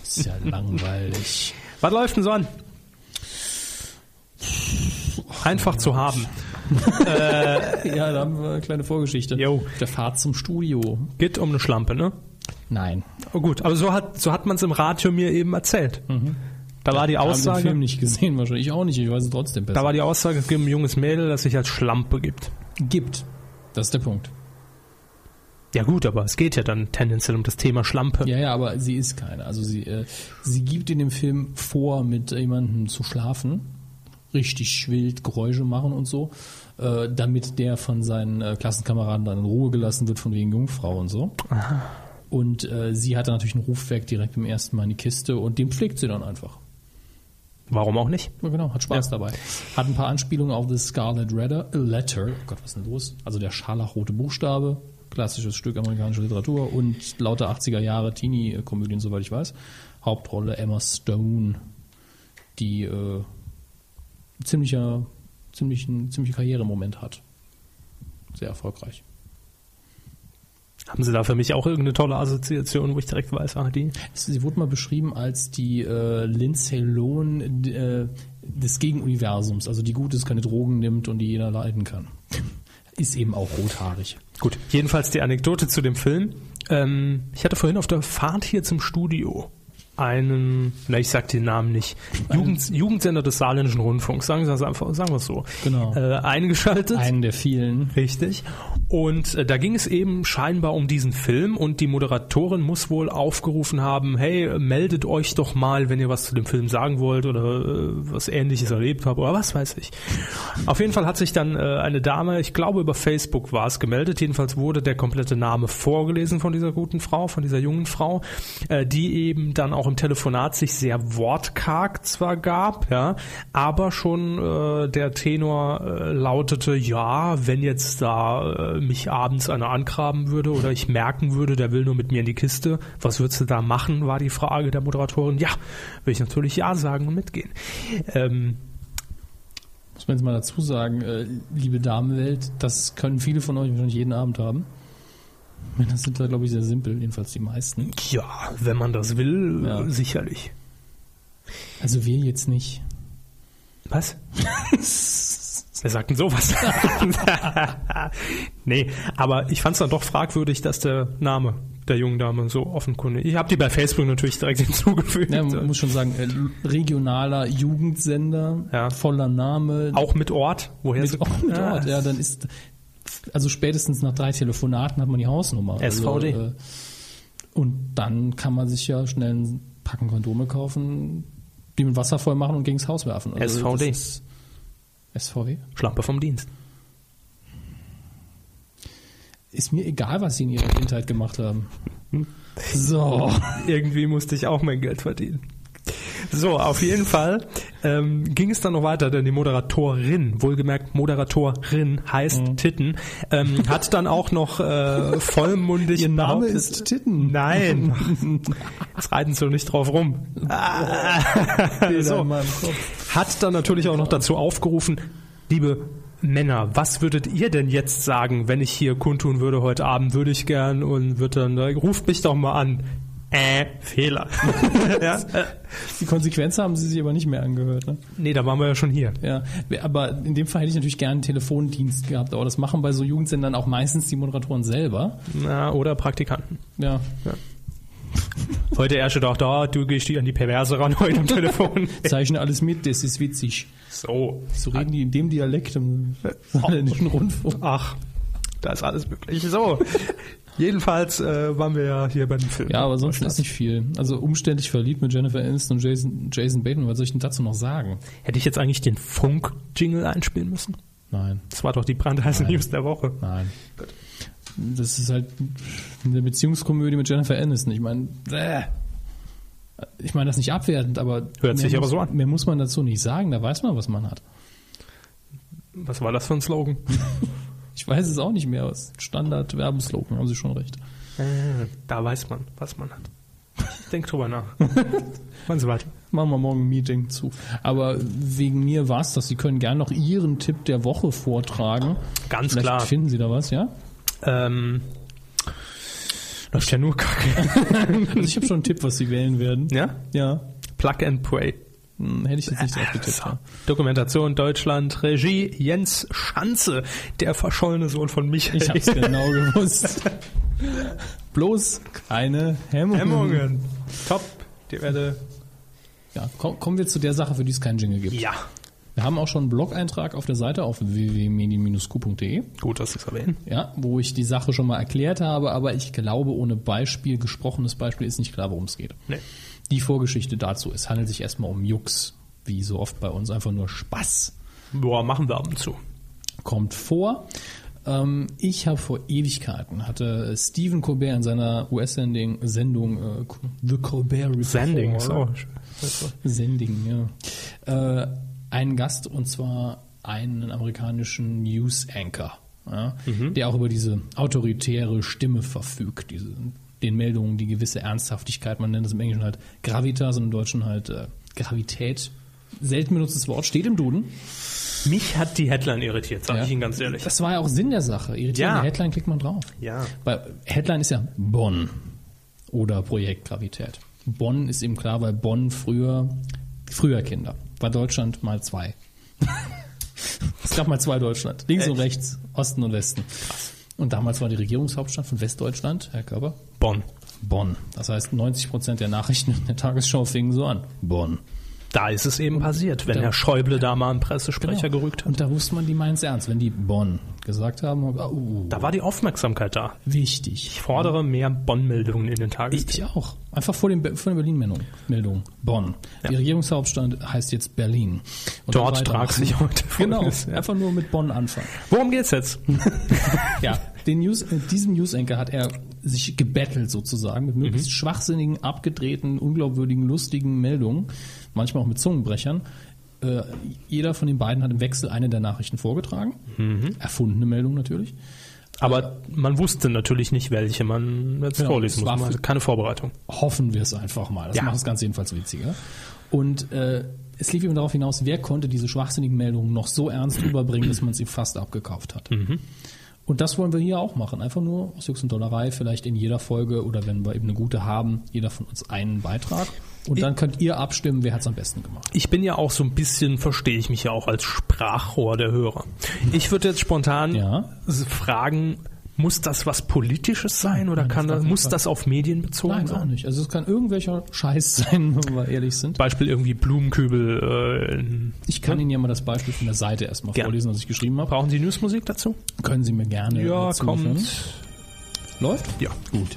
Ist ja langweilig. Was läuft denn so an? Einfach zu haben. ja, da haben wir eine kleine Vorgeschichte. Jo. Der Fahrt zum Studio. Geht um eine Schlampe, ne? Nein. Oh gut, aber so hat so hat man es im Radio mir eben erzählt. Da war die Haben den Film Aussage, nicht gesehen, wahrscheinlich. Ich auch nicht, ich weiß es trotzdem besser. da war die Aussage, es gibt ein junges Mädel, das sich als Schlampe gibt. Gibt. Das ist der Punkt. Ja gut, aber es geht ja dann tendenziell um das Thema Schlampe. Ja, ja, aber sie ist keine. Also sie, äh, sie gibt in dem Film vor, mit jemandem zu schlafen, richtig wild Geräusche machen und so, äh, damit der von seinen äh, Klassenkameraden dann in Ruhe gelassen wird von wegen Jungfrau und so. Und äh, sie hatte natürlich einen Rufwerk direkt im ersten Mal in die Kiste und den pflegt sie dann einfach. Warum auch nicht? Ja, genau, hat Spaß dabei. Hat ein paar Anspielungen auf The Scarlet Letter, Letter. Oh Gott, was ist denn los? Also der scharlachrote Buchstabe, klassisches Stück amerikanischer Literatur und lauter 80er Jahre Teenie-Komödien, soweit ich weiß. Hauptrolle Emma Stone, die äh, ziemlicher, ziemlich, einen ziemlichen Karrieremoment hat. Sehr erfolgreich. Haben Sie da für mich auch irgendeine tolle Assoziation, wo ich direkt weiß, ah, die? Sie wurde mal beschrieben als die äh, Lindsay Lohan äh, des Gegenuniversums, also die Gutes keine Drogen nimmt und die jeder leiden kann. Ist eben auch rothaarig. Gut, jedenfalls die Anekdote zu dem Film. Ähm, ich hatte vorhin auf der Fahrt hier zum Studio einen, na ich sag den Namen nicht, Jugend, Jugendsender des Saarländischen Rundfunks, sagen Sie das einfach, sagen wir es so, Genau. äh, eingeschaltet. Einen der vielen. Richtig. Und äh, da ging es eben scheinbar um diesen Film und die Moderatorin muss wohl aufgerufen haben, hey, meldet euch doch mal, wenn ihr was zu dem Film sagen wollt oder äh, was ähnliches erlebt habt oder was weiß ich. Auf jeden Fall hat sich dann äh, eine Dame, ich glaube über Facebook war es, gemeldet. Jedenfalls wurde der komplette Name vorgelesen von dieser guten Frau, von dieser jungen Frau, äh, die eben dann auch im Telefonat sich sehr wortkarg zwar gab, ja, aber schon äh, der Tenor äh, lautete, ja, wenn jetzt da äh, mich abends einer angraben würde oder ich merken würde, der will nur mit mir in die Kiste, was würdest du da machen, war die Frage der Moderatorin. Ja, will ich natürlich ja sagen und mitgehen. Ähm, Muss man jetzt mal dazu sagen, äh, liebe Damenwelt, das können viele von euch wahrscheinlich jeden Abend haben. Männer sind da, glaube ich, sehr simpel, jedenfalls die meisten. ja, wenn man das will, Ja. sicherlich. Also wir jetzt nicht. Was? Wer sagt denn sowas? nee, aber ich fand es dann doch fragwürdig, dass der Name der jungen Dame so offenkundig. Ich habe die bei Facebook natürlich direkt hinzugefügt. Ja, man muss schon sagen, äh, regionaler Jugendsender, Ja. voller Name, auch mit Ort, woher sie mit, auch mit Ah, Ort. Ja, dann ist, also spätestens nach drei Telefonaten hat man die Hausnummer. SVD. Also, äh, und dann kann man sich ja schnell ein Packen Kondome kaufen, die mit Wasser voll machen und gegens Haus werfen. Also SVD. SVW? Schlampe vom Dienst. Ist mir egal, was sie in ihrer Kindheit gemacht haben. So. Irgendwie musste ich auch mein Geld verdienen. So, auf jeden Fall ähm, ging es dann noch weiter, denn die Moderatorin, wohlgemerkt Moderatorin heißt Mhm. Titten, ähm, hat dann auch noch äh, vollmundig Ihr Name ist Titten. Nein, jetzt reiten sie doch nicht drauf rum. Bilder so. Hat dann natürlich auch noch dazu aufgerufen, liebe Männer, was würdet ihr denn jetzt sagen, wenn ich hier kundtun würde heute Abend, würde ich gern und wird dann, ruft mich doch mal an. Äh, Fehler. ja? Die Konsequenz haben sie sich aber nicht mehr angehört. Ne? nee, da waren wir ja schon hier. Ja, aber in dem Fall hätte ich natürlich gerne einen Telefondienst gehabt, aber das machen bei so Jugendsendern auch meistens die Moderatoren selber. Na, oder Praktikanten. Ja, Heute erst doch da, du gehst die an die Perverse ran heute am Telefon. zeichne alles mit, das ist witzig. so. So reden die in dem Dialekt im saarländischen Rundfunk. Ach, da ist alles möglich. So. Jedenfalls äh, waren wir ja hier bei dem Film. Ja, aber sonst ist nicht viel. Also umständlich verliebt mit Jennifer Aniston und Jason, Jason Bateman, was soll ich denn dazu noch sagen? Hätte ich jetzt eigentlich den Funk-Jingle einspielen müssen? Nein, Das war doch die brandheiße News der Woche. nein. Das ist halt eine Beziehungskomödie mit Jennifer Aniston. Ich meine, äh, ich meine das nicht abwertend, aber Hört sich mehr aber muss, so an. Mehr muss man dazu nicht sagen, da weiß man, was man hat. Was war das für ein Slogan? Ich weiß es auch nicht mehr. Es ist ein Standard-Werbeslogan, haben Sie schon recht. Äh, da weiß man, was man hat. Denk drüber nach. Machen Sie weiter. Machen wir morgen ein Meeting zu. Aber wegen mir war's das. Sie können gerne noch Ihren Tipp der Woche vortragen. Ganz Vielleicht klar. finden Sie da was, ja? Ähm, läuft ja nur Kacke. Also ich habe schon einen Tipp, was Sie wählen werden. ja? Ja. Plug and Pray. Hm, hätte ich jetzt nicht drauf getippt. Ja. Dokumentation Deutschland, Regie Jens Schanze, der verschollene Sohn von Michael. Ich hab's genau gewusst. Bloß keine Hemmungen. Hemmungen. Top. Die werde. Ja, komm, kommen wir zu der Sache, für die es keinen Jingle gibt. Ja. Wir haben auch schon einen Blog-Eintrag auf der Seite auf www.medien-q.de, Gut, dass Sie es erwähnen. ja, wo ich die Sache schon mal erklärt habe, aber ich glaube, ohne Beispiel, gesprochenes Beispiel, ist nicht klar, worum es geht. Nee. Die Vorgeschichte dazu, es handelt sich erstmal um Jux, wie so oft bei uns, einfach nur Spaß. Boah, machen wir ab und zu. Kommt vor. Ähm, ich habe vor Ewigkeiten, hatte Stephen Colbert in seiner US-Sendung Sendung, äh, The Colbert Report. Sending. So. Sending, ja. Äh, einen Gast und zwar einen amerikanischen News Anchor, ja, der auch über diese autoritäre Stimme verfügt, diese, den Meldungen, die gewisse Ernsthaftigkeit, man nennt es im Englischen halt Gravitas und im Deutschen halt äh, Gravität. Selten benutztes Wort, steht im Duden. Mich hat die Headline irritiert, sage Ja. ich Ihnen ganz ehrlich. Das war ja auch Sinn der Sache. Irritierende Ja. Headline klickt man drauf. Ja. Bei Headline ist ja Bonn oder Projekt Gravität. Bonn ist eben klar, weil Bonn früher, früher Kinder, war Deutschland mal zwei. es gab mal zwei Deutschland. Links und rechts, Osten und Westen. Und damals war die Regierungshauptstadt von Westdeutschland, Herr Körber, Bonn. Bonn. Das heißt, 90 Prozent der Nachrichten in der Tagesschau fingen so an. Bonn. Da ist es eben passiert, wenn da- Herr Schäuble da mal einen Pressesprecher gerückt hat. Und da wusste man, die meinen es ernst. Wenn die Bonn gesagt haben, oh, Da war die Aufmerksamkeit da. wichtig. Ich fordere mehr Bonn-Meldungen in den Tagesthemen. ich auch. Einfach vor, dem, vor der Berlin-Meldung. Meldung. Bonn. Die Regierungshauptstadt heißt jetzt Berlin. Und Dort weitermachen. sich heute Genau. Folgendes, ja. Einfach nur mit Bonn anfangen. Worum geht's jetzt? Ja, den News, mit diesem News-Anchor hat er sich gebettelt sozusagen mit möglichst schwachsinnigen, abgedrehten, unglaubwürdigen, lustigen Meldungen, manchmal auch mit Zungenbrechern. Äh, jeder von den beiden hat im Wechsel eine der Nachrichten vorgetragen. Erfundene Meldung natürlich. Aber man wusste natürlich nicht, welche man jetzt Genau, vorlesen es muss. hatte keine Vorbereitung. Hoffen wir es einfach mal. Das Ja. macht das Ganze jedenfalls witziger. Und äh, es lief eben darauf hinaus, wer konnte diese schwachsinnigen Meldungen noch so ernst rüberbringen, dass man sie fast abgekauft hat. Und das wollen wir hier auch machen. Einfach nur aus Jux und Dollerei, vielleicht in jeder Folge oder wenn wir eben eine gute haben, jeder von uns einen Beitrag. Und dann könnt ihr abstimmen, wer hat es am besten gemacht. Ich bin ja auch so ein bisschen, verstehe ich mich ja auch als Sprachrohr der Hörer. Ich würde jetzt spontan Ja. fragen, muss das was Politisches sein oder Nein, kann das muss das auf Medien bezogen Nein, auch sein? nicht. Also es kann irgendwelcher Scheiß sein, wenn wir ehrlich sind. Beispiel irgendwie Blumenkübel. Äh, Ich kann Ihnen ja mal das Beispiel von der Seite erstmal Gern. vorlesen, was ich geschrieben habe. brauchen Sie Newsmusik dazu? Können Sie mir gerne Ja, kommt. Läuft? Ja. Gut.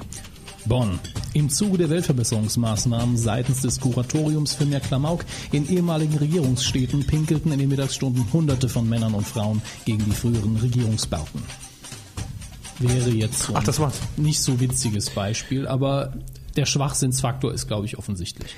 Bonn. Im Zuge der Weltverbesserungsmaßnahmen seitens des Kuratoriums für mehr Klamauk in ehemaligen Regierungsstädten pinkelten in den Mittagsstunden Hunderte von Männern und Frauen gegen die früheren Regierungsbauten. Wäre jetzt so Ach, das war's. ein nicht so witziges Beispiel, aber der Schwachsinnsfaktor ist, glaube ich, offensichtlich.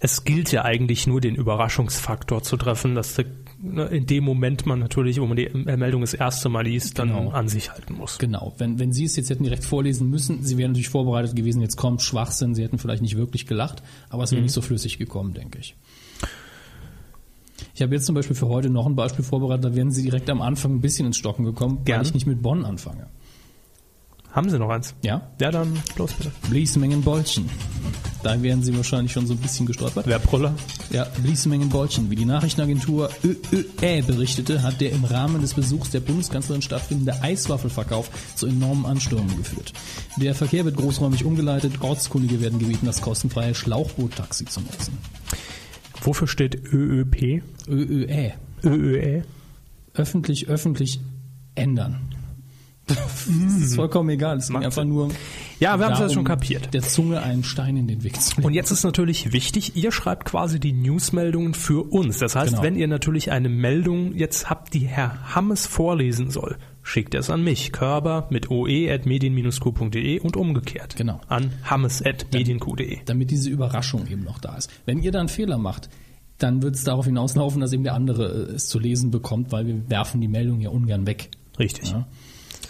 Es gilt ja eigentlich nur den Überraschungsfaktor zu treffen, dass der, ne, in dem Moment man natürlich, wo man die Meldung das erste Mal liest, dann Genau. an sich halten muss. Genau. Wenn, wenn Sie es jetzt hätten direkt vorlesen müssen, Sie wären natürlich vorbereitet gewesen, jetzt kommt Schwachsinn, Sie hätten vielleicht nicht wirklich gelacht, aber es wäre nicht so flüssig gekommen, denke ich. Ich habe jetzt zum Beispiel für heute noch ein Beispiel vorbereitet, da wären Sie direkt am Anfang ein bisschen ins Stocken gekommen, Gerne. weil ich nicht mit Bonn anfange. Haben Sie noch eins? Ja? Ja, dann los bitte. Bliesmengen-Bolchen. Da werden Sie wahrscheinlich schon so ein bisschen gestolpert. Wer Pruller? Ja, Bliesmengen-Bolchen. Wie die Nachrichtenagentur ÖÖE berichtete, hat der im Rahmen des Besuchs der Bundeskanzlerin stattfindende Eiswaffelverkauf zu enormen Anstürmen geführt. Der Verkehr wird großräumig umgeleitet. Ortskundige werden gebeten, das kostenfreie Schlauchboot-Taxi zu nutzen. Wofür steht ÖÖP? ÖÖE. ÖÖE? Öffentlich, öffentlich ändern. Das ist vollkommen egal. Es ging Macht einfach nur. Ja, wir haben es ja schon kapiert. Der Zunge einen Stein in den Weg zu legen. Und jetzt ist natürlich wichtig, ihr schreibt quasi die Newsmeldungen für uns. Das heißt, Genau. wenn ihr natürlich eine Meldung jetzt habt, die Herr Hammes vorlesen soll, schickt es an mich, körber mit oe.medien-q.de und umgekehrt. Genau. An hammes.medien.q.de. damit diese Überraschung eben noch da ist. Wenn ihr da einen Fehler macht, dann wird es darauf hinauslaufen, dass eben der andere äh, es zu lesen bekommt, weil wir werfen die Meldung ja ungern weg. Richtig. Ja?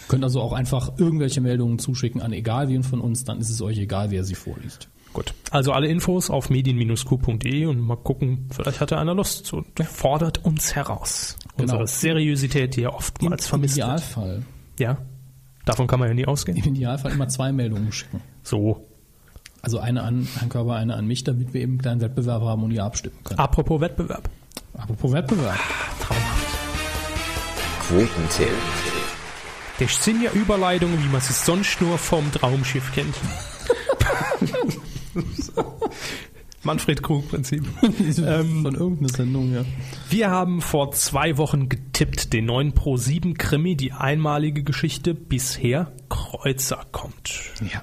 Könnt also auch einfach irgendwelche Meldungen zuschicken an egal wen von uns, dann ist es euch egal, wer sie vorliest. Gut. Also alle Infos auf medien-q.de und mal gucken, vielleicht hat ja einer Lust und fordert uns heraus. Genau. Unsere Seriosität, die ja oftmals Im vermisst wird. Idealfall, Ja. Davon kann man ja nie ausgehen. im Idealfall immer zwei Meldungen schicken. So. Also eine an Herrn Körber, eine an mich, damit wir eben einen kleinen Wettbewerb haben und ihr abstimmen können. Apropos Wettbewerb. Apropos Wettbewerb. Quotentipp. Das sind ja Überleitungen, wie man sie sonst nur vom Traumschiff kennt. Manfred Krug-Prinzip. ähm, von irgendeiner Sendung, ja. Wir haben vor zwei Wochen getippt, den neuen Pro7 Krimi, die einmalige Geschichte bisher Kreuzer kommt. Ja.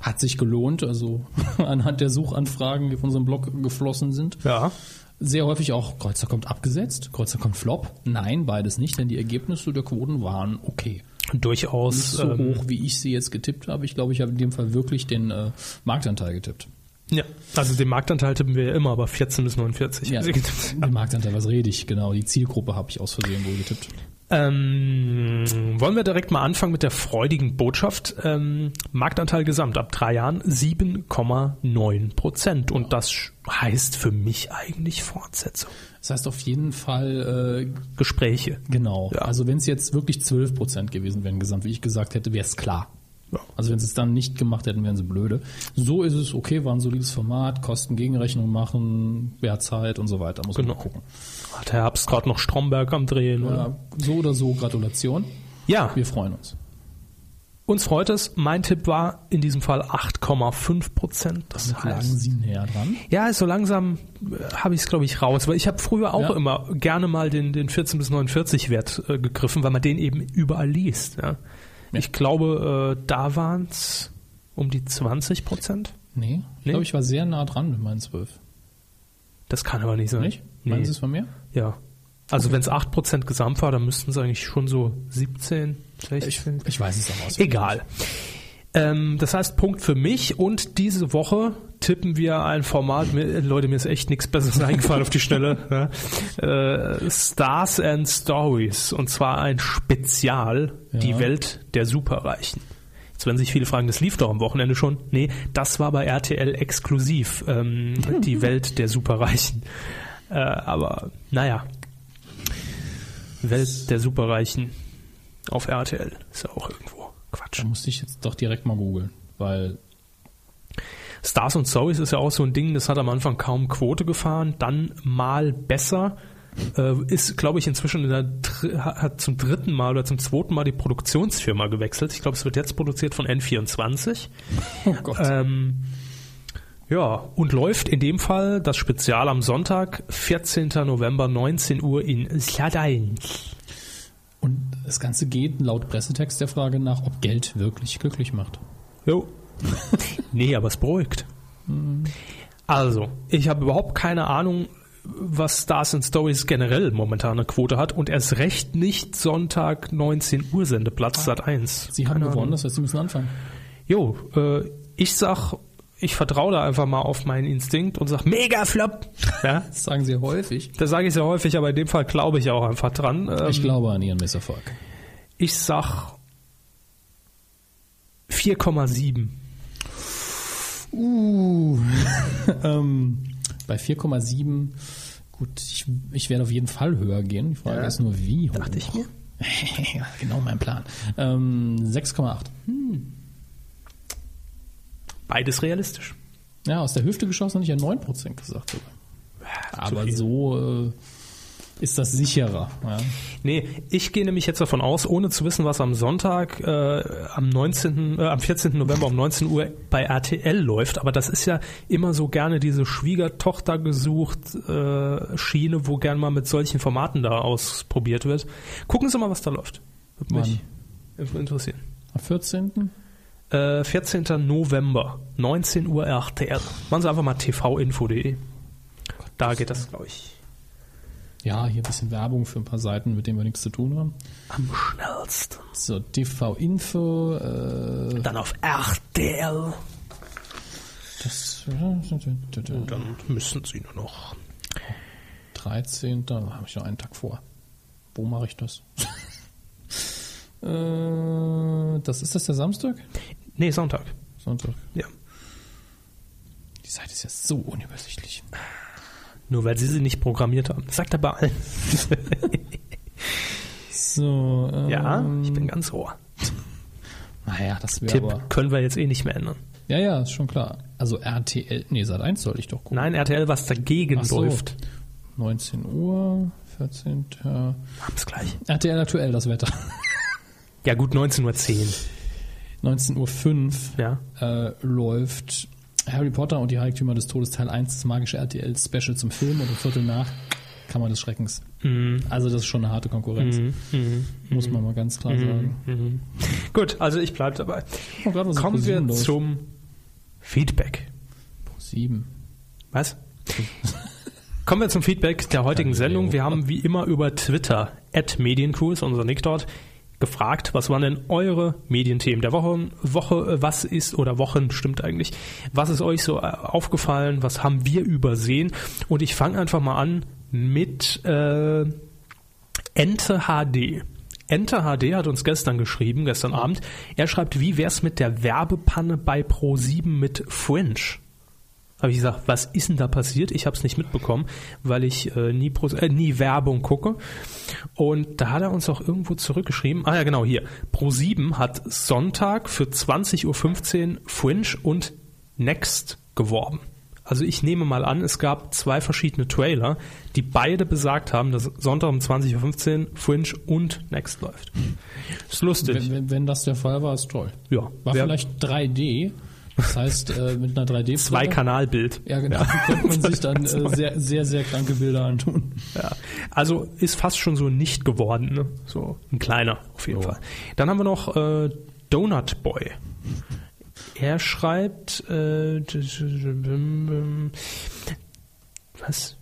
Hat sich gelohnt, also anhand der Suchanfragen, die auf unserem Blog geflossen sind. Ja. Sehr häufig auch Kreuzer kommt abgesetzt, Kreuzer kommt Flop. Nein, beides nicht, denn die Ergebnisse der Quoten waren okay. Nicht Durchaus. so ähm, hoch, wie ich sie jetzt getippt habe. Ich glaube, ich habe in dem Fall wirklich den äh, Marktanteil getippt. ja. Also den Marktanteil tippen wir ja immer, aber 14 bis 49. Ja, den Marktanteil, was rede ich? Genau, die Zielgruppe habe ich aus Versehen wohl getippt. Ähm, wollen wir direkt mal anfangen mit der freudigen Botschaft. Ähm, Marktanteil gesamt ab drei Jahren 7,9 Prozent. Und das heißt für mich eigentlich Fortsetzung. Das heißt auf jeden Fall, äh, Gespräche. genau. Ja. Also wenn es jetzt wirklich 12 Prozent gewesen wären gesamt, wie ich gesagt hätte, wäre es klar. Ja. Also wenn sie es dann nicht gemacht hätten, wären sie blöde. So ist es okay, war ein solides Format, Kosten Gegenrechnung machen, wer Zeit und so weiter, muss Genau. man gucken. Hat der Herbst gerade noch Stromberg am Drehen? Oder? Ja, so oder so, Gratulation. Ja, Wir freuen uns. uns freut es. Mein Tipp war in diesem Fall 8,5 Prozent. Das Damit lagen heißt, sie näher dran. ja, so langsam äh, habe ich es, glaube ich, raus. Weil ich habe früher auch Ja. immer gerne mal den, den 14 bis 49 Wert äh, gegriffen, weil man den eben überall liest. Ja. Ich glaube, äh, da waren es um die 20 Prozent. Nee, ich Nee? glaube, ich war sehr nah dran mit meinen 12. Das kann aber nicht sein. Nicht? Nee. Meinen Sie es von mir? Ja. Also wenn es 8 Prozent gesamt war, dann müssten es eigentlich schon so 17, 16. Ich weiß es aber aus. Egal. Ähm, das heißt, Punkt für mich und diese Woche tippen wir ein Format, mir, Leute, mir ist echt nichts Besseres eingefallen auf die Stelle, ja. äh, Stars and Stories und zwar ein Spezial, die Welt der Superreichen. Jetzt werden sich viele fragen, das lief doch am Wochenende schon. Nee, das war bei RTL exklusiv, ähm, die Welt der Superreichen. Äh, aber naja, Welt der Superreichen auf RTL ist ja auch irgendwo Quatsch. Da musste ich jetzt doch direkt mal googeln, weil Stars und Stories ist ja auch so ein Ding, das hat am Anfang kaum Quote gefahren, dann mal besser. Äh, ist, glaube ich, inzwischen in der, hat zum dritten Mal oder zum zweiten Mal die Produktionsfirma gewechselt. Ich glaube, es wird jetzt produziert von N24. oh Gott. Ähm, ja, und läuft in dem Fall das Spezial am Sonntag, 14. November, 19 Uhr in Sladin. Und das Ganze geht laut Pressetext der Frage nach, ob Geld wirklich glücklich macht. Jo. nee, aber es beruhigt. Also, ich habe überhaupt keine Ahnung, was Stars and Stories generell momentan eine Quote hat und erst recht nicht Sonntag 19 Uhr Sendeplatz Sat 1. Sie haben gewonnen, das heißt, Sie müssen anfangen. Jo, äh, ich sag, ich vertraue da einfach mal auf meinen Instinkt und sag Mega Flop. Ja, Das sagen Sie häufig. das sage ich sehr häufig, aber in dem Fall glaube ich auch einfach dran. Ähm, Ich glaube an Ihren Misserfolg. ich sag 4,7. Uh, ähm, bei 4,7, gut, ich, ich werde auf jeden Fall höher gehen. Die Frage Ja. ist nur, wie hoch. Dachte ich mir. ja, genau mein Plan. Ähm, 6,8. Beides realistisch. Ja, aus der Hüfte geschossen und ich ja 9% gesagt sogar. Aber so äh, ist das sicherer. Ja. Nee, ich gehe nämlich jetzt davon aus, ohne zu wissen, was am Sonntag, äh, am 19., äh, am 14. November um 19 Uhr bei RTL läuft, aber das ist ja immer so gerne diese Schwiegertochter gesucht äh, Schiene, wo gern mal mit solchen Formaten da ausprobiert wird. Gucken Sie mal, was da läuft. Würde mich interessieren. Am 14. Äh, 14. November, 19 Uhr RTL. Machen Sie einfach mal tvinfo.de. Da geht das, glaube ich, Ja, hier ein bisschen Werbung für ein paar Seiten, mit denen wir nichts zu tun haben. am schnellsten. So, TV Info, äh, Dann auf RTL. das Dann müssen Sie nur noch 13. Da habe ich noch einen Tag vor. Wo mache ich das? äh, das ist das der Samstag? Nee, Sonntag. Sonntag. Ja. Die Seite ist ja so unübersichtlich. Nur weil sie sie nicht programmiert haben. Das sagt er bei allen. So, ähm, ja, ich bin ganz ohr. Naja, das wäre Tipp aber. können wir jetzt eh nicht mehr ändern. Ja, ja, ist schon klar. Also RTL, nee, Sat 1 sollte ich doch gucken. Nein, RTL, was dagegen so. läuft. 19 Uhr, 14. Haben's gleich. RTL aktuell das Wetter. Ja gut, 19.10 Uhr. 19.05 Uhr Ja. äh, läuft Harry Potter und die Heiligtümer des Todes Teil 1, das magische RTL-Special zum Film und ein Viertel nach Kammer des Schreckens. Mhm. Also das ist schon eine harte Konkurrenz, muss man mal ganz klar sagen. Gut, also ich bleib dabei. Oh, auf Kommen wir läuft. zum Feedback. 7. Was? Kommen wir zum Feedback der heutigen Sendung. Wir haben wie immer über Twitter, at Mediencrew ist unser Nick dort, gefragt, was waren denn eure Medienthemen der Woche? Woche, äh, was ist, oder Wochen stimmt eigentlich, was ist euch so äh, aufgefallen, was haben wir übersehen? Und ich fange einfach mal an mit äh, Ente HD. Ente HD hat uns gestern geschrieben, gestern Abend. Er schreibt, wie wär's mit der Werbepanne bei Pro7 mit Fringe? Habe ich gesagt, was ist denn da passiert? Ich habe es nicht mitbekommen, weil ich äh, nie, Pro, äh, nie Werbung gucke. Und da hat er uns auch irgendwo zurückgeschrieben. Ah ja, genau, hier. Pro7 hat Sonntag für 20.15 Uhr Fringe und Next geworben. Also ich nehme mal an, es gab zwei verschiedene Trailer, die beide besagt haben, dass Sonntag um 20.15 Uhr Fringe und Next läuft. Ist lustig. Wenn, wenn, wenn das der Fall war, ist toll. Ja. War vielleicht 3D, das heißt äh, mit einer 3D Zwei Kanalbild. Ja, genau. Könnte man sich dann äh, sehr, sehr, sehr kranke Bilder antun. Ja, also ist fast schon so nicht geworden, ne? So ein kleiner auf jeden Fall. Dann haben wir noch äh, Donut Boy. Er schreibt äh, was?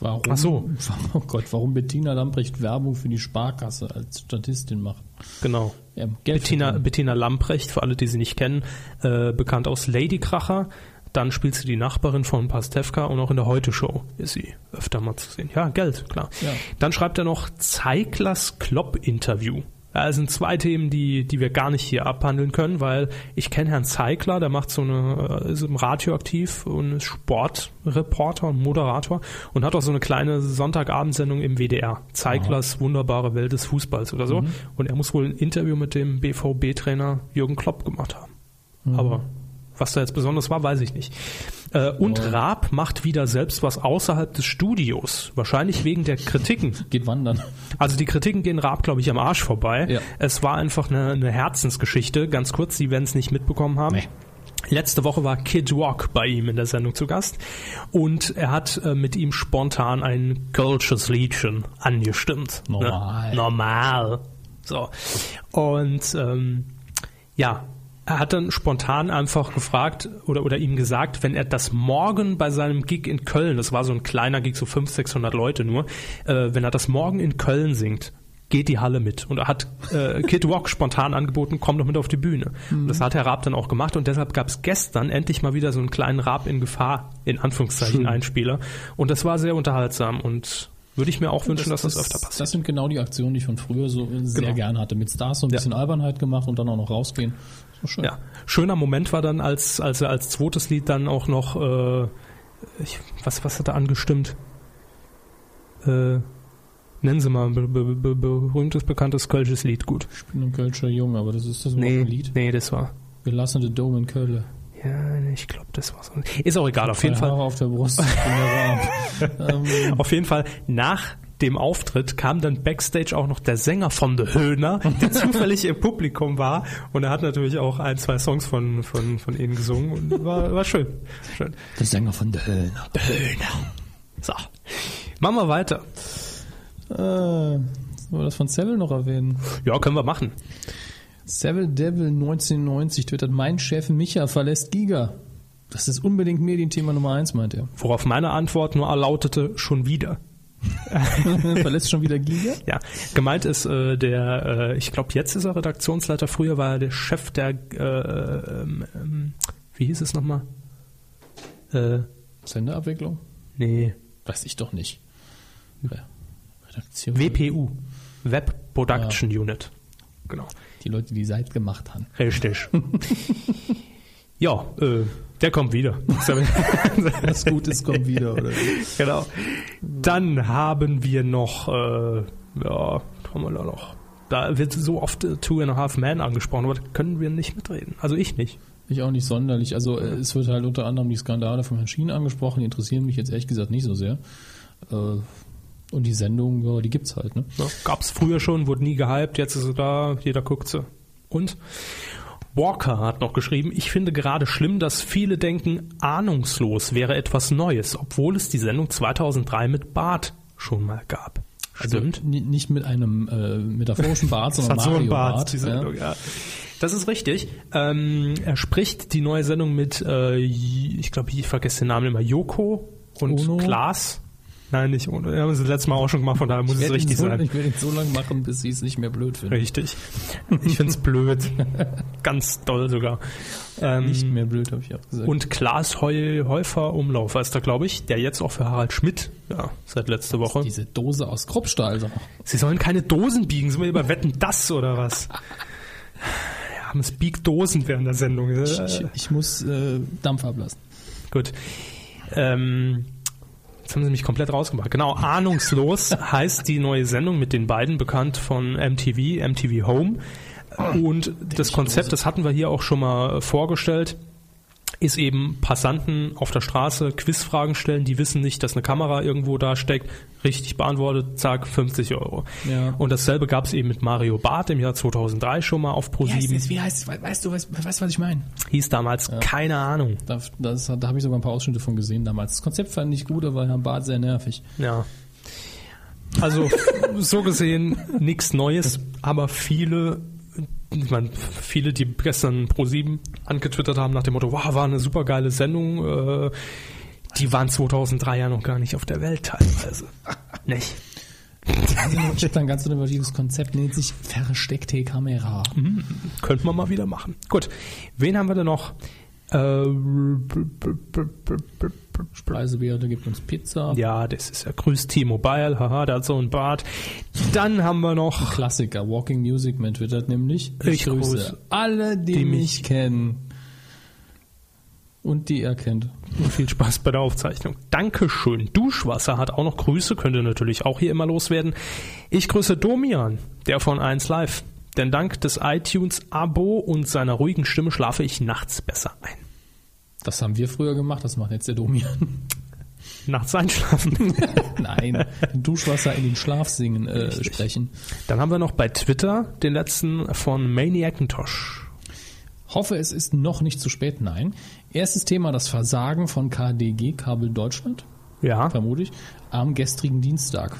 Warum? Ach so. Oh Gott, warum Bettina Lamprecht Werbung für die Sparkasse als Statistin macht? Genau. Ja, Bettina. Bettina Lamprecht, für alle, die sie nicht kennen, äh, bekannt aus Ladykracher. Dann spielt sie die Nachbarin von Pastewka und auch in der Heute-Show ist sie öfter mal zu sehen. Ja, Geld, klar. Ja. Dann schreibt er noch Zeiglers Klopp-Interview. Das sind zwei Themen, die, die wir gar nicht hier abhandeln können, weil ich kenne Herrn Zeigler, der macht so eine, äh, ist im Radio aktiv und ist Sportreporter und Moderator und hat auch so eine kleine Sonntagabendsendung im WDR. Zeiglers wunderbare Welt des Fußballs oder so. Und er muss wohl ein Interview mit dem BVB-Trainer Jürgen Klopp gemacht haben. Aber was da jetzt besonders war, weiß ich nicht. Äh, und Raab macht wieder selbst was außerhalb des Studios. Wahrscheinlich wegen der Kritiken. Geht wandern. Also die Kritiken gehen Raab, glaube ich, am Arsch vorbei. Ja. Es war einfach eine, eine Herzensgeschichte. Ganz kurz, Sie werden es nicht mitbekommen haben. Nee. Letzte Woche war Kid Rock bei ihm in der Sendung zu Gast und er hat äh, mit ihm spontan ein Kölsches Liedchen angestimmt. Normal. Ne? Normal. So. Und ähm, ja, er hat dann spontan einfach gefragt oder, oder ihm gesagt, wenn er das morgen bei seinem Gig in Köln, das war so ein kleiner Gig, so 500, 600 Leute nur, äh, wenn er das morgen in Köln singt, geht die Halle mit. Und er hat äh, Kid Rock spontan angeboten, komm doch mit auf die Bühne. Und das hat Herr Raab dann auch gemacht und deshalb gab es gestern endlich mal wieder so einen kleinen Raab in Gefahr, in Anführungszeichen, Einspieler. Und das war sehr unterhaltsam und würde ich mir auch wünschen, dass das, öfter passiert. Genau. Das sind genau die Aktionen, die ich von früher so sehr gern hatte. Mit Stars so ein Ja. bisschen Albernheit gemacht und dann auch noch rausgehen. Schön. Ja, schöner Moment war dann, als, als er als zweites Lied dann auch noch, äh, ich, was, was hat er angestimmt? Äh, Nennen Sie mal ein be be be berühmtes, bekanntes kölsches Lied. Gut. Ich bin ein Kölscher Jung, aber das ist das Nee, ein Lied. nee, das war. Wir lassen den Dome in Köln. Ja, ich glaube, das war so. Ist auch egal, auf jeden Fall. Haare auf der Brust. Ähm, Auf jeden Fall, nach dem Auftritt kam dann backstage auch noch der Sänger von The Höhner, der zufällig im Publikum war. Und er hat natürlich auch ein, zwei Songs von, von, von ihnen gesungen und war, war schön. schön. der Sänger von The Höhner. The Höhner. So. Machen wir weiter. Äh, sollen wir das von Seville noch erwähnen? Ja, können wir machen. Seville Devil 1990 twittert, mein Chef Micha verlässt Giga. Das ist unbedingt Medienthema Nummer eins, meint er. Worauf meine Antwort nur lautete, schon wieder. verlässt schon wieder Giga? Ja, gemeint ist äh, der, äh, ich glaube jetzt ist er Redaktionsleiter, früher war er der Chef der, äh, ähm, ähm, wie hieß es nochmal? Äh, Senderabwicklung? nee, Weiß ich doch nicht. Re- Redaktion. WPU, Web Production Unit. Genau, Die Leute, die Seite gemacht haben. richtig. ja, äh, der kommt wieder. Was Gutes kommt wieder, oder? genau. Dann haben wir noch, äh, ja, haben wir da noch? Da wird so oft äh, Two and a Half Men angesprochen, aber da können wir nicht mitreden. Also ich nicht. Ich auch nicht sonderlich. Also äh, es wird halt unter anderem die Skandale von Herrn Schien angesprochen, die interessieren mich jetzt ehrlich gesagt nicht so sehr. Äh, Und die Sendung, ja, die gibt's halt, ne? Ja, gab's früher schon, wurde nie gehypt, jetzt ist sie da, jeder guckt sie. Und Walker hat noch geschrieben, ich finde gerade schlimm, dass viele denken, ahnungslos wäre etwas Neues, obwohl es die Sendung 2003 mit Bart schon mal gab. Stimmt. Ni- Nicht mit einem äh, metaphorischen Bart, sondern hat so Mario ein Bart, Bart. die Sendung, ja. Das ist richtig. Ähm, er spricht die neue Sendung mit, äh, ich glaube, ich vergesse den Namen immer, Joko und Ono? Klaas. Nein, nicht Ono. Wir haben es das letzte Mal auch schon gemacht, von daher muss Ich es richtig so, sein. ich werde ihn so lange machen, bis sie es nicht mehr blöd finden. Richtig. Ich find's blöd. Ganz doll sogar. Ähm, Nicht mehr blöd, habe ich auch gesagt. und Klaas Heu, Häufer Umlauf heißt er, glaube ich, der jetzt auch für Harald Schmidt, ja, seit letzte Woche. diese Dose aus Kruppstahl. Sie sollen keine Dosen biegen, sind wir über Wetten das oder was? Ja, haben es biegt Dosen während der Sendung. Ich, ich, ich muss äh, Dampf ablassen. Gut. Ähm, jetzt haben sie mich komplett rausgemacht. Genau, ahnungslos heißt die neue Sendung mit den beiden, bekannt von MTV, MTV Home. Und das Konzept, das hatten wir hier auch schon mal vorgestellt, ist eben Passanten auf der Straße Quizfragen stellen, die wissen nicht, dass eine Kamera irgendwo da steckt, richtig beantwortet, zack, 50 Euro. Ja. Und dasselbe gab es eben mit Mario Barth im Jahr 2003 schon mal auf Pro7. wie heißt es? Weißt du, weißt, weißt, was ich meine? Hieß damals, keine Ahnung. Da, das, da habe ich sogar ein paar Ausschnitte von gesehen damals. Das Konzept fand ich gut, aber Herr Bart sehr nervig. Ja. Also so gesehen nichts Neues, aber viele, ich meine, viele, die gestern Pro7 angetwittert haben nach dem Motto, wow, war eine super geile Sendung, äh, die waren 2003 ja noch gar nicht auf der Welt teilweise. Nicht? Ich habe ein ganz innovatives Konzept, nennt sich versteckte Kamera. Könnten wir mal wieder machen. Gut, wen haben wir denn noch? Äh, Speisebeere gibt uns Pizza. ja, das ist ja Grüß T-Mobile, haha, der hat so einen Bart. Dann haben wir noch Klassiker, Walking Music Man twittert nämlich. Ich grüße alle, die, die mich mich kennen. Und die er kennt. Viel Spaß bei der Aufzeichnung. Dankeschön. Duschwasser hat auch noch Grüße, könnte natürlich auch hier immer loswerden. Ich grüße Domian, der von 1 Live. Denn dank des iTunes-Abo und seiner ruhigen Stimme schlafe ich nachts besser ein. Das haben wir früher gemacht, das macht jetzt der Domian. Nachts einschlafen. Nein, Duschwasser in den Schlaf singen, äh, sprechen. Dann haben wir noch bei Twitter den letzten von Maniacintosh. Hoffe, es ist noch nicht zu spät. Nein. Erstes Thema, das Versagen von KDG, Kabel Deutschland, Ja, vermute ich, am gestrigen Dienstag.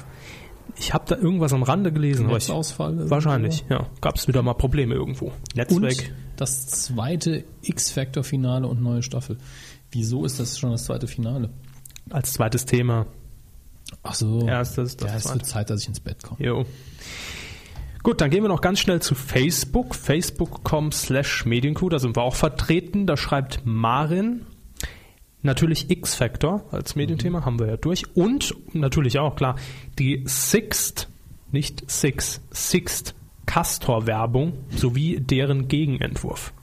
ich habe da irgendwas am Rande gelesen. Netzausfall. Wahrscheinlich, ja. Gab es wieder mal Probleme irgendwo. Und Netzwerk. Das zweite X-Factor-Finale und neue Staffel. Wieso ist das schon das zweite Finale? als zweites Thema. Ach so. Ja, ist das- ja, es wird Zeit, dass ich ins Bett komme. Jo. Gut, dann gehen wir noch ganz schnell zu Facebook. Facebook.com slash Medienkuh, da sind wir auch vertreten. Da schreibt Marin. Natürlich X-Factor als Medienthema, haben wir ja durch. Und natürlich auch, klar, die Sixt, nicht Six, Sixt Castor-Werbung sowie deren Gegenentwurf.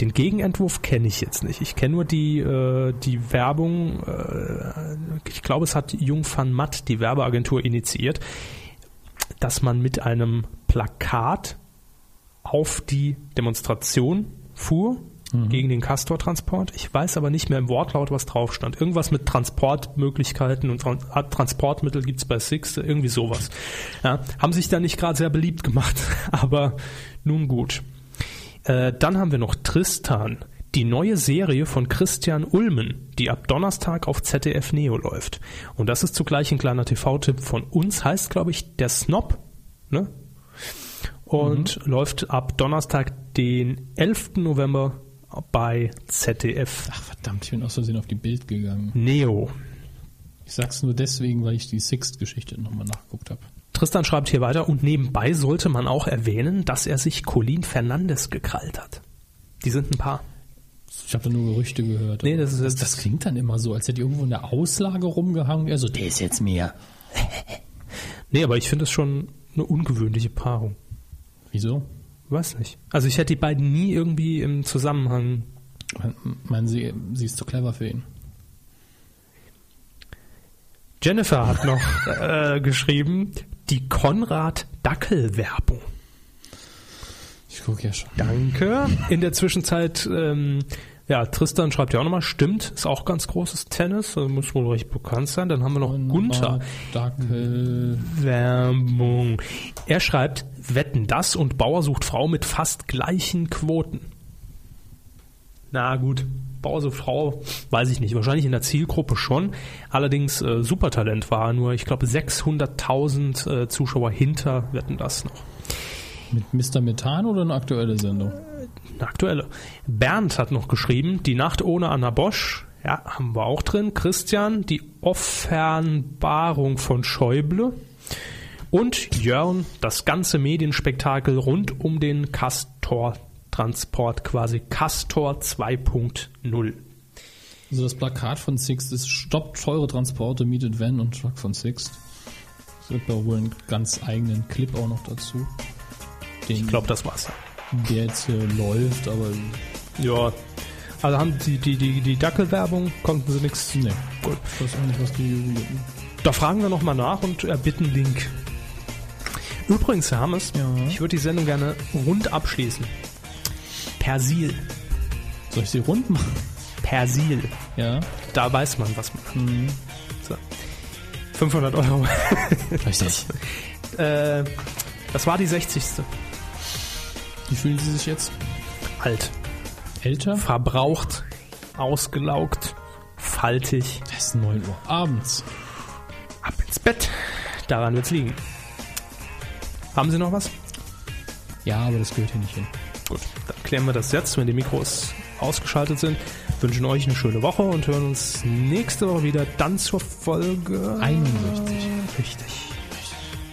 Den Gegenentwurf kenne ich jetzt nicht. Ich kenne nur die, äh, die Werbung, äh, ich glaube, es hat Jung van Matt, die Werbeagentur, initiiert, dass man mit einem Plakat auf die Demonstration fuhr gegen den Castor-Transport. Ich weiß aber nicht mehr im Wortlaut, was drauf stand. Irgendwas mit Transportmöglichkeiten und Art Transportmittel gibt's bei Six, irgendwie sowas. Ja, haben sich da nicht gerade sehr beliebt gemacht, aber nun gut. Äh, dann haben wir noch Tristan, die neue Serie von Christian Ulmen, die ab Donnerstag auf ZDF Neo läuft. Und das ist zugleich ein kleiner TV-Tipp von uns, heißt glaube ich Der Snob, ne? Und läuft ab Donnerstag, den 11. November bei ZDF Ach verdammt, ich bin aus Versehen auf die Bild gegangen. Neo. Ich sag's nur deswegen, weil ich die Sixt-Geschichte nochmal nachgeguckt habe. Tristan schreibt hier weiter und nebenbei sollte man auch erwähnen, dass er sich Colin Fernandes gekrallt hat. Die sind ein Paar. Ich habe da nur Gerüchte gehört. Nee, das das, das klingt dann immer so, als hätte irgendwo in der Auslage rumgehangen. Er so, der ist jetzt mehr. Nee, aber ich finde es schon eine ungewöhnliche Paarung. Wieso? Weiß nicht. Also ich hätte die beiden nie irgendwie im Zusammenhang. Me- Meinen Sie, sie ist zu clever für ihn? Jennifer hat noch äh, geschrieben, die Konrad-Dackel-Werbung. Ich gucke ja schon. Danke. In der Zwischenzeit, ähm, ja, Tristan schreibt ja auch nochmal, stimmt, ist auch ganz großes Tennis, also muss wohl recht bekannt sein. Dann haben wir noch Gunther. Dackel. Werbung. Er schreibt, wetten das und Bauer sucht Frau mit fast gleichen Quoten. Na gut, Bauer sucht Frau, weiß ich nicht. Wahrscheinlich in der Zielgruppe schon. Allerdings äh, Supertalent war nur, ich glaube, 600.000 äh, Zuschauer hinter wetten das noch. Mit Mr. Methan oder eine aktuelle Sendung? Eine aktuelle. Bernd hat noch geschrieben, die Nacht ohne Anna Bosch. Ja, haben wir auch drin. Christian, die Offenbarung von Schäuble. Und Jörn, das ganze Medienspektakel rund um den Castor-Transport, quasi Castor 2.0. Also das Plakat von Sixt ist Stoppt teure Transporte, mietet Van und Truck von Sixt. Es wird da wohl einen ganz eigenen Clip auch noch dazu. Den, Ich glaube, das war's. Der jetzt hier läuft, aber Ja. Also haben die, die, die, die Dackelwerbung, konnten sie nichts. ne. Gut. Ich weiß auch nicht, was die Da fragen wir nochmal nach und erbitten Link. Übrigens, Herr Hammes, Ja. ich würde die Sendung gerne rund abschließen. Persil. Soll ich sie rund machen? Persil. Ja. Da weiß man, was man. So. 500 Euro. Richtig. äh, das war die 60. Wie fühlen Sie sich jetzt? Alt. Älter? Verbraucht. Ausgelaugt. Faltig. Es ist 9 Uhr abends. Ab ins Bett. Daran wird's liegen. Haben Sie noch was? Ja, aber das gehört hier nicht hin. Gut, dann klären wir das jetzt, wenn die Mikros ausgeschaltet sind. Wünschen euch eine schöne Woche und hören uns nächste Woche wieder dann zur Folge 61. Richtig.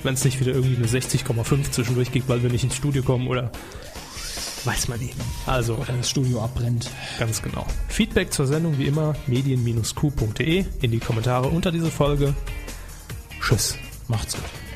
Wenn es nicht wieder irgendwie eine 60,5 zwischendurch gibt, weil wir nicht ins Studio kommen oder weiß man nie. Also Oder das Studio abbrennt. ganz genau. Feedback zur Sendung wie immer medien-q.de in die Kommentare unter diese Folge. Tschüss. Macht's gut.